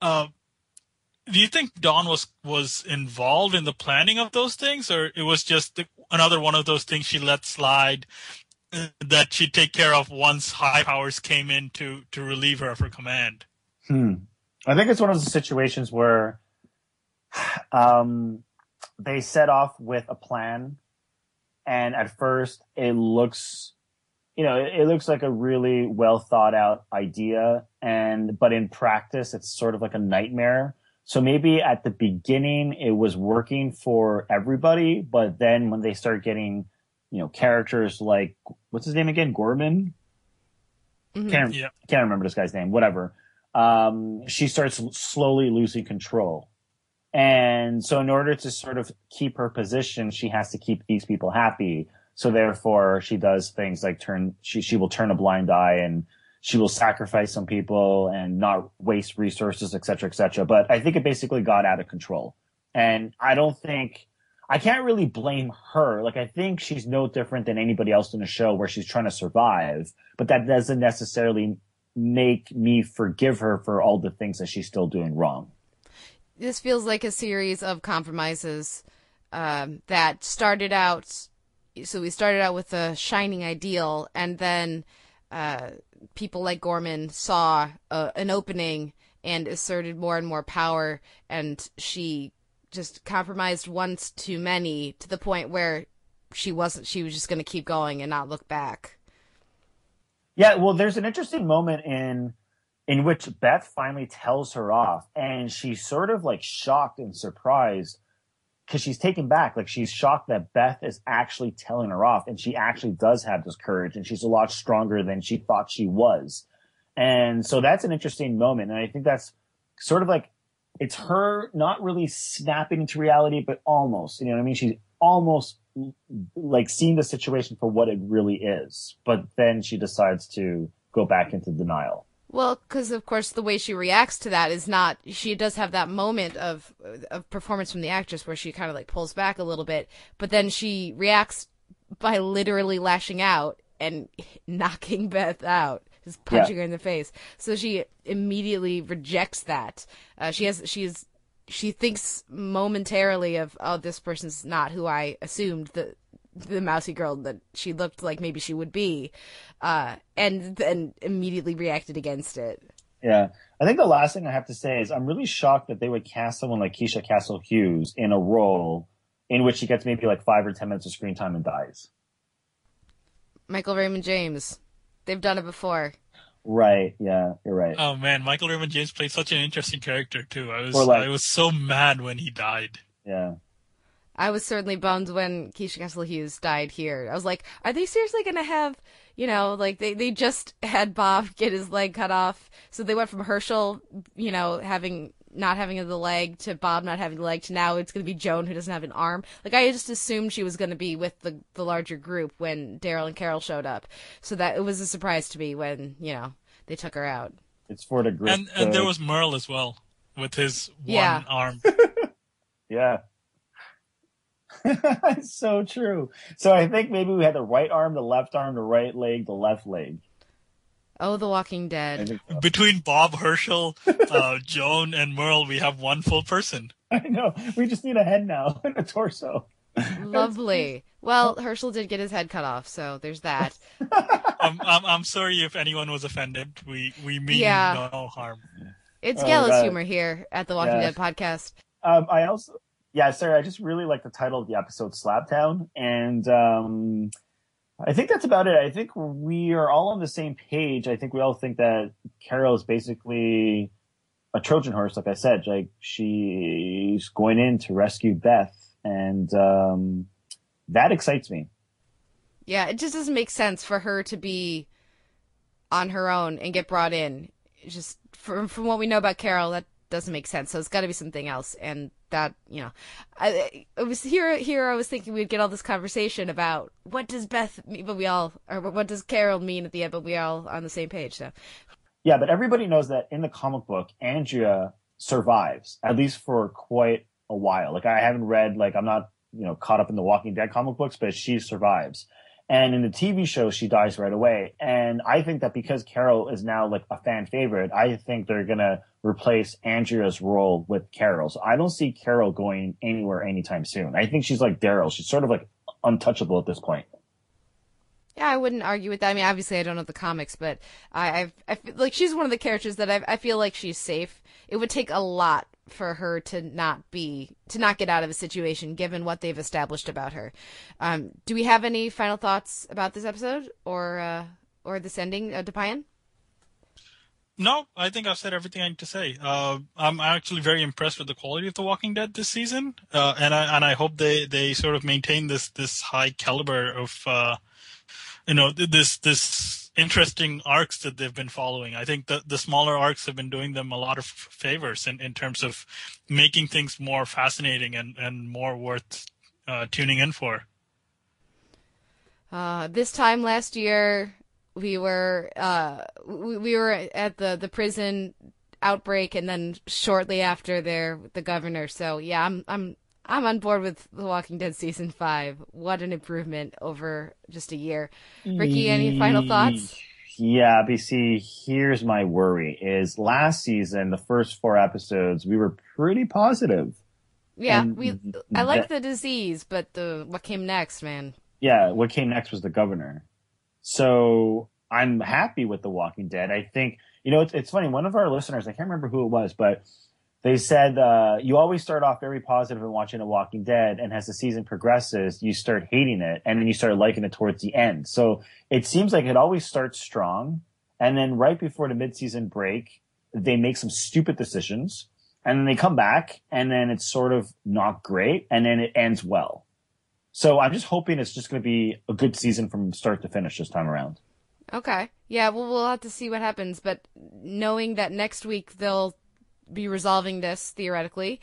Speaker 3: Uh, do you think Dawn was was involved in the planning of those things, or it was just the, another one of those things she let slide uh, that she'd take care of once high powers came in to to relieve her of her command?
Speaker 2: Hmm. I think it's one of those situations where um they set off with a plan and at first it looks you know, it, it looks like a really well thought out idea and but in practice it's sort of like a nightmare. So maybe at the beginning it was working for everybody, but then when they start getting, you know, characters like what's his name again? Gorman?
Speaker 1: Mhm.
Speaker 2: Can't,
Speaker 3: Yeah.
Speaker 2: can't remember this guy's name, whatever. Um, she starts slowly losing control. And so in order to sort of keep her position, she has to keep these people happy. So therefore she does things like turn, she, she will turn a blind eye and she will sacrifice some people and not waste resources, et cetera, et cetera. But I think it basically got out of control. And I don't think, I can't really blame her. Like I think she's no different than anybody else in the show where she's trying to survive, but that doesn't necessarily make me forgive her for all the things that she's still doing wrong.
Speaker 1: This feels like a series of compromises um, that started out. So we started out with a shining ideal, and then uh, people like Gorman saw uh, an opening and asserted more and more power, and she just compromised once too many to the point where she wasn't. She was just going to keep going and not look back.
Speaker 2: Yeah, well, there's an interesting moment in in which Beth finally tells her off, and she's sort of like shocked and surprised because she's taken back. Like she's shocked that Beth is actually telling her off, and she actually does have this courage, and she's a lot stronger than she thought she was. And so that's an interesting moment, and I think that's sort of like it's her not really snapping into reality, but almost. You know what I mean? She's almost like seeing the situation for what it really is, but then she decides to go back into denial.
Speaker 1: Well, because of course the way she reacts to that is not. She does have that moment of of performance from the actress where she kind of like pulls back a little bit, but then she reacts by literally lashing out and knocking Beth out, just punching her in the face. So she immediately rejects that. Uh, she has she's she thinks momentarily of oh this person's not who I assumed the the mousy girl that she looked like maybe she would be, uh, and then immediately reacted against it.
Speaker 2: Yeah. I think the last thing I have to say is I'm really shocked that they would cast someone like Keisha Castle Hughes in a role in which she gets maybe like five or ten minutes of screen time and dies.
Speaker 1: Michael Raymond James, they've done it before.
Speaker 2: Right. Yeah, you're right.
Speaker 3: Oh man, Michael Raymond James played such an interesting character too. I was
Speaker 2: like-
Speaker 3: I was so mad when he died.
Speaker 2: yeah.
Speaker 1: I was certainly bummed when Keisha Castle Hughes died here. I was like, are they seriously going to have, you know, like they, they just had Bob get his leg cut off. So they went from Hershel, you know, having, not having the leg to Bob not having the leg to now it's going to be Joan who doesn't have an arm. Like I just assumed she was going to be with the, the larger group when Daryl and Carol showed up. So that it was a surprise to me when, you know, they took her out.
Speaker 2: It's for the group.
Speaker 3: And, and there was Merle as well with his one
Speaker 1: Yeah.
Speaker 3: arm.
Speaker 2: Yeah. It's so true. So I think maybe we had the right arm, the left arm, the right leg, the left leg.
Speaker 1: Oh, The Walking Dead.
Speaker 2: so.
Speaker 3: Between Bob Hershel, uh, Joan, and Merle, we have one full person.
Speaker 2: I know. We just need a head now and a torso.
Speaker 1: Lovely. Well, Hershel did get his head cut off, so there's that.
Speaker 3: I'm, I'm, I'm sorry if anyone was offended. We we mean
Speaker 1: Yeah.
Speaker 3: no harm.
Speaker 1: It's
Speaker 2: Oh,
Speaker 1: Gallus
Speaker 2: God.
Speaker 1: humor here at the Walking
Speaker 2: Yeah.
Speaker 1: Dead podcast.
Speaker 2: Um, I also, yeah, sorry, I just really like the title of the episode, Slabtown. And, um, I think that's about it. I think we are all on the same page. I think we all think that Carol is basically a Trojan horse, like I said. Like she's going in to rescue Beth, and um, that excites me.
Speaker 1: Yeah, it just doesn't make sense for her to be on her own and get brought in. Just from from what we know about Carol, that doesn't make sense. So it's got to be something else, and that you know, I it was here. Here, I was thinking we'd get all this conversation about what does Beth mean, but we all, or what does Carol mean at the end, but we all on the same page. So
Speaker 2: Yeah, but everybody knows that in the comic book, Andrea survives at least for quite a while. Like I haven't read, like I'm not, you know, caught up in the Walking Dead comic books, but she survives. And in the TV show, she dies right away. And I think that because Carol is now like a fan favorite, I think they're gonna replace Andrea's role with Carol's. I don't see Carol going anywhere anytime soon. I think she's like Daryl. She's sort of like untouchable at this point.
Speaker 1: Yeah, I wouldn't argue with that. I mean, obviously, I don't know the comics, but I, I've, I feel like she's one of the characters that I, I feel like she's safe. It would take a lot for her to not be to not get out of a situation, given what they've established about her. Um, do we have any final thoughts about this episode or uh, or this ending, uh, Dipayan?
Speaker 3: No, I think I've said everything I need to say. Uh, I'm actually very impressed with the quality of The Walking Dead this season, uh, and I and I hope they, they sort of maintain this this high caliber of uh, you know this this interesting arcs that they've been following. I think the the smaller arcs have been doing them a lot of favors in, in terms of making things more fascinating and, and more worth uh, tuning in for.
Speaker 1: Uh, this time last year, we were uh, we, we were at the, the prison outbreak, and then shortly after there, the governor. So yeah, I'm I'm I'm on board with The Walking Dead season five. What an improvement over just a year. Ricky, any final thoughts?
Speaker 2: Yeah, BC, here's my worry is last season, the first four episodes, we were pretty positive.
Speaker 1: Yeah,
Speaker 2: And
Speaker 1: we I like the disease, but the what came next, man.
Speaker 2: Yeah, what came next was the governor. So I'm happy with The Walking Dead. I think, you know, it's, it's funny. One of our listeners, I can't remember who it was, but they said, uh, you always start off very positive in watching The Walking Dead. And as the season progresses, you start hating it and then you start liking it towards the end. So it seems like it always starts strong. And then right before the midseason break, they make some stupid decisions and then they come back and then it's sort of not great. And then it ends well. So I'm just hoping it's just going to be a good season from start to finish this time around.
Speaker 1: Okay. Yeah, well, we'll have to see what happens. But knowing that next week they'll be resolving this theoretically,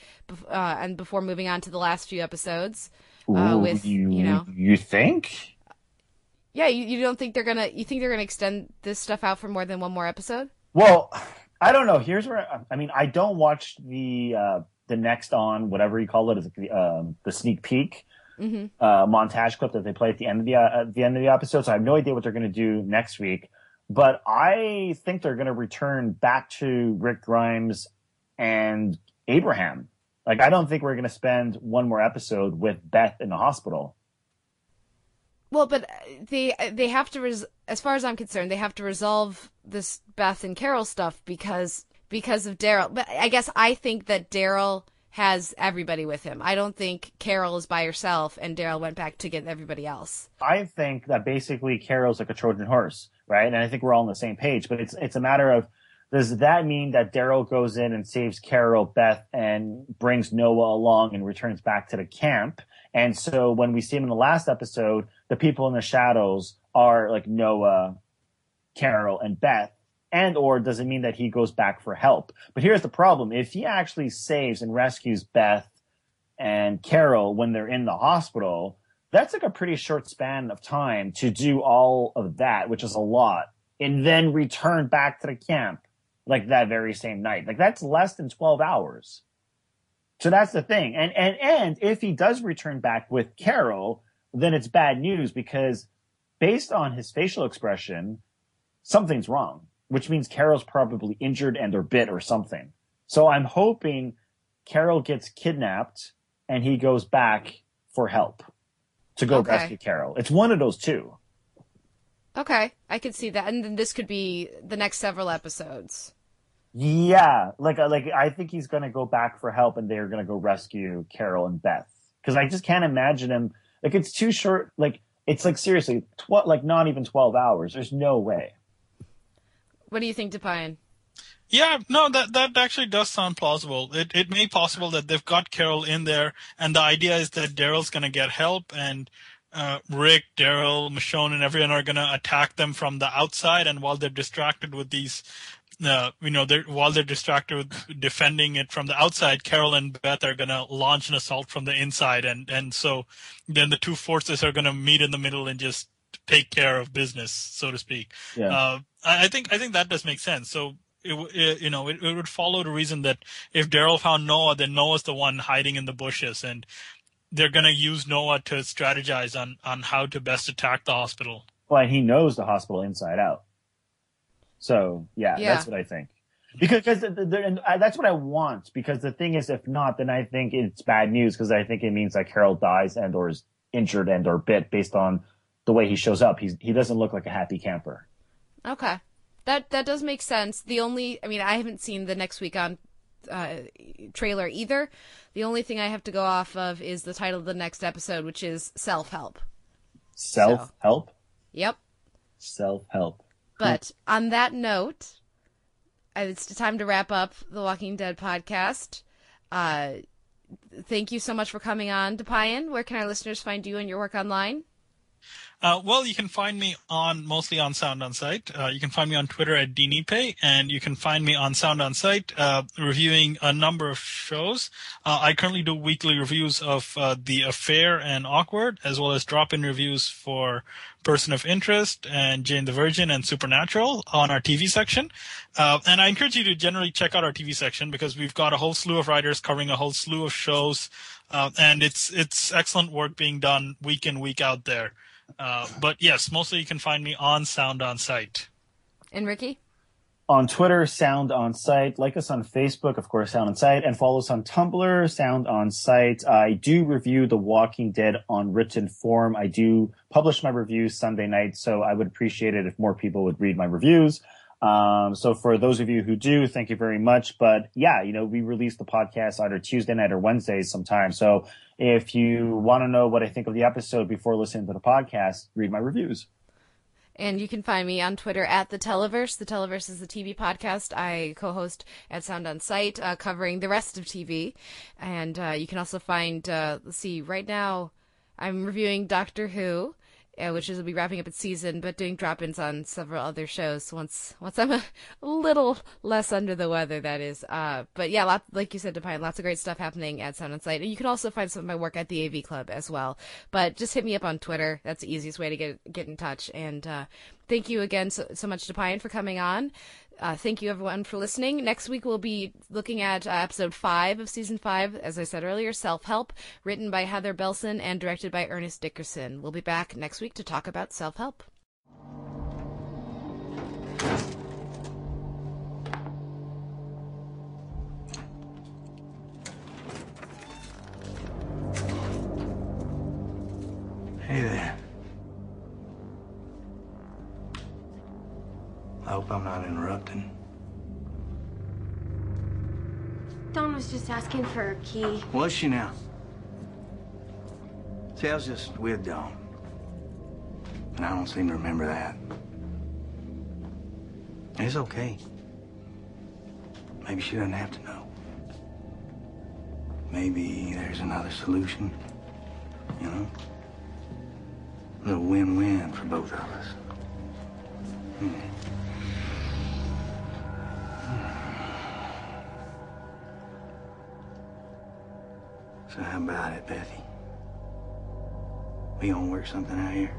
Speaker 1: uh, and before moving on to the last few episodes, uh, with you, know,
Speaker 2: you think?
Speaker 1: yeah, you, you don't think they're gonna, you think they're gonna extend this stuff out for more than one more episode?
Speaker 2: Well, I don't know. Here's where I, I mean, I don't watch the uh, the next on whatever you call it, is um, the sneak peek
Speaker 1: hmm
Speaker 2: uh, montage clip that they play at the end of the uh, at the end of the episode. So I have no idea what they're going to do next week. But I think they're going to return back to Rick Grimes and Abraham. Like I don't think we're going to spend one more episode with Beth in the hospital.
Speaker 1: Well, but uh, they they have to, res- as far as I'm concerned, they have to resolve this Beth and Carol stuff because because of Daryl. But I guess I think that Daryl has everybody with him. I don't think Carol is by herself and Daryl went back to get everybody else.
Speaker 2: I think that basically Carol's like a Trojan horse, right? And I think we're all on the same page. But it's it's a matter of does that mean that Daryl goes in and saves Carol, Beth, and brings Noah along and returns back to the camp? And so when we see him in the last episode, the people in the shadows are like Noah, Carol, and Beth. And or does it mean that he goes back for help? But here's the problem. If he actually saves and rescues Beth and Carol when they're in the hospital, that's like a pretty short span of time to do all of that, which is a lot, and then return back to the camp like that very same night. Like that's less than 12 hours. So that's the thing. And, and, and if he does return back with Carol, then it's bad news because based on his facial expression, something's wrong, which means Carol's probably injured and or bit or something. So I'm hoping Carol gets kidnapped and he goes back for help to go
Speaker 1: Okay.
Speaker 2: rescue Carol. It's one of those two.
Speaker 1: Okay, I could see that, and then this could be the next several episodes.
Speaker 2: Yeah, like uh, like I think he's gonna go back for help, and they're gonna go rescue Carol and Beth because I just can't imagine him. Like it's too short. Like it's like seriously, tw- like not even twelve hours. There's no way.
Speaker 1: What do you think, Dipayan?
Speaker 3: Yeah, no, that that actually does sound plausible. It it may be possible that they've got Carol in there, and the idea is that Daryl's going to get help, and uh, Rick, Daryl, Michonne, and everyone are going to attack them from the outside. And while they're distracted with these, uh, you know, they're while they're distracted with defending it from the outside, Carol and Beth are going to launch an assault from the inside, and and so then the two forces are going to meet in the middle and just take care of business, so to speak.
Speaker 2: Yeah.
Speaker 3: Uh, I I think I think that does make sense. So it, it you know it, it would follow the reason that if Daryl found Noah, then Noah's the one hiding in the bushes, and they're gonna use Noah to strategize on on how to best attack the hospital.
Speaker 2: Well, and he knows the hospital inside out. So yeah,
Speaker 1: Yeah.
Speaker 2: that's what I think. Because, because the, the, and I, that's what I want. Because the thing is, if not, then I think it's bad news. Because I think it means that Carol dies and or is injured and or bit based on the way he shows up. He's he doesn't look like a happy camper.
Speaker 1: Okay, that that does make sense. The only, I mean, I haven't seen the next week on uh, trailer either. The only thing I have to go off of is the title of the next episode, which is self help.
Speaker 2: Self help.
Speaker 1: Yep.
Speaker 2: Self help.
Speaker 1: But on that note, uh, it's time to wrap up the Walking Dead podcast. Uh, thank you so much for coming on, Dipayan. Where can our listeners find you and your work online?
Speaker 3: Uh, well, you can find me on mostly on Sound on Sight. Uh, you can find me on Twitter at DNipe, and you can find me on Sound on Sight uh, reviewing a number of shows. Uh, I currently do weekly reviews of uh, The Affair and Awkward, as well as drop-in reviews for Person of Interest and Jane the Virgin and Supernatural on our TV section. Uh, and I encourage you to generally check out our TV section because we've got a whole slew of writers covering a whole slew of shows, uh, and it's it's excellent work being done week in week out there. Uh, but yes, mostly you can find me on Sound on Sight.
Speaker 1: And Ricky?
Speaker 2: On Twitter, Sound on Sight. Like us on Facebook, of course, Sound on Sight, and follow us on Tumblr, Sound on Sight. I do review The Walking Dead on written form. I do publish my reviews Sunday night, so I would appreciate it if more people would read my reviews. Um, so for those of you who do, thank you very much. But yeah, you know, we release the podcast either Tuesday night or Wednesdays sometime. So if you want to know what I think of the episode before listening to the podcast, read my reviews.
Speaker 1: And you can find me on Twitter at the Televerse. The Televerse is the TV podcast I co-host at Sound on Sight, uh, covering the rest of TV. And uh, you can also find, uh, let's see, right now I'm reviewing Doctor Who, uh, which is will be wrapping up its season, but doing drop-ins on several other shows once once I'm a little less under the weather. That is, uh, but yeah, lot, like you said, Dipayan, lots of great stuff happening at Sound and Sight, and you can also find some of my work at the AV Club as well. But just hit me up on Twitter. That's the easiest way to get get in touch. And uh, thank you again so, so much, Dipayan, for coming on. Uh, thank you everyone for listening. Next week we'll be looking at uh, episode five of season five, as I said earlier, Self Help, written by Heather Bellson and directed by Ernest Dickerson. We'll be back next week to talk about self help.
Speaker 4: Hey there. I hope I'm not interrupting.
Speaker 5: Dawn was just asking for a key.
Speaker 4: Was she now? See, I was just with Dawn. And I don't seem to remember that. It's okay. Maybe she doesn't have to know. Maybe there's another solution. You know? A little win-win for both of us. Hmm. So how about it, Bethy? We gonna work something out here?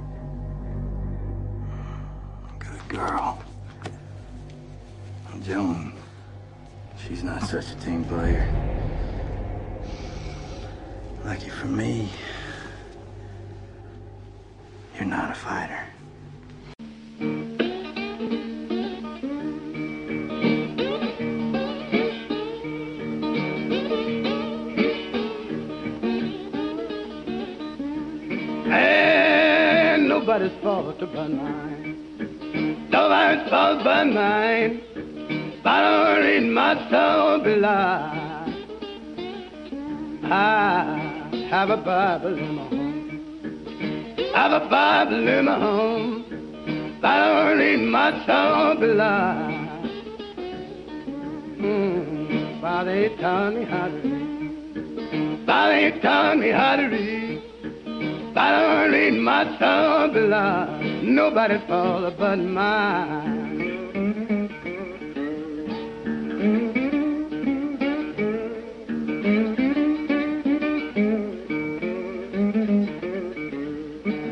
Speaker 4: Good girl. Joan, she's not such a team player. Lucky for me, you're not a fighter.
Speaker 6: Nobody's fault but mine. Nobody's fault but mine. But I read my soul belie. I have a Bible in my home. Have a Bible in my home. But I read my soul belie. Mm, Father, he taught me how to read. Father, he taught me how to read. I don't read my soul below. Nobody fall but mine.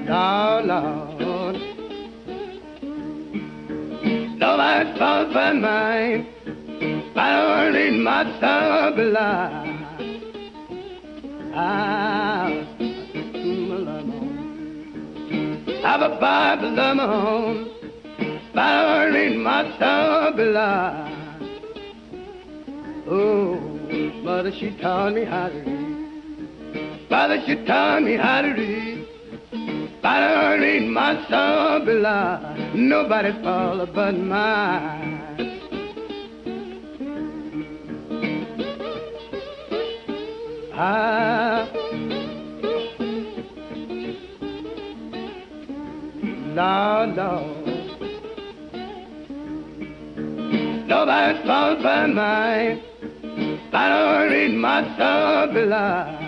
Speaker 6: Lord, Lord. Nobody fall but mine. I don't read my below. Have a Bible of my own, but I don't my below. Oh, mother, she taught me how to read. Father, she taught me how to read. I don't read my below. Nobody fall but mine. Ah. Lord, Lord. Nobody's fault but mine. I don't read my below.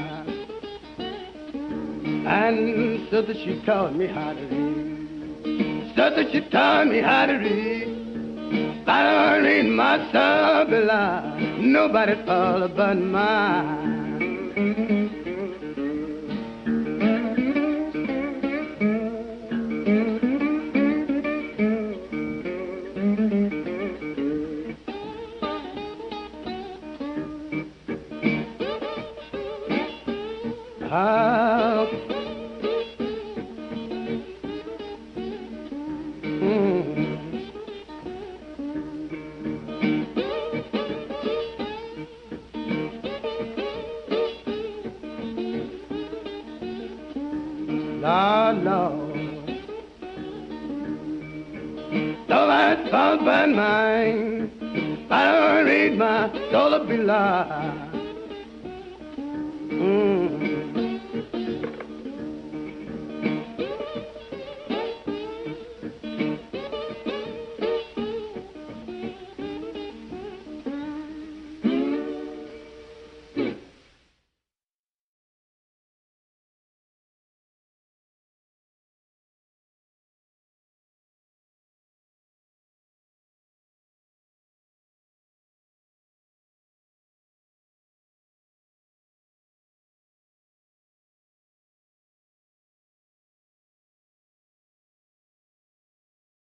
Speaker 6: And so that she taught me how to read. So that she taught me how to read. I don't read my below. Nobody's fault but mine.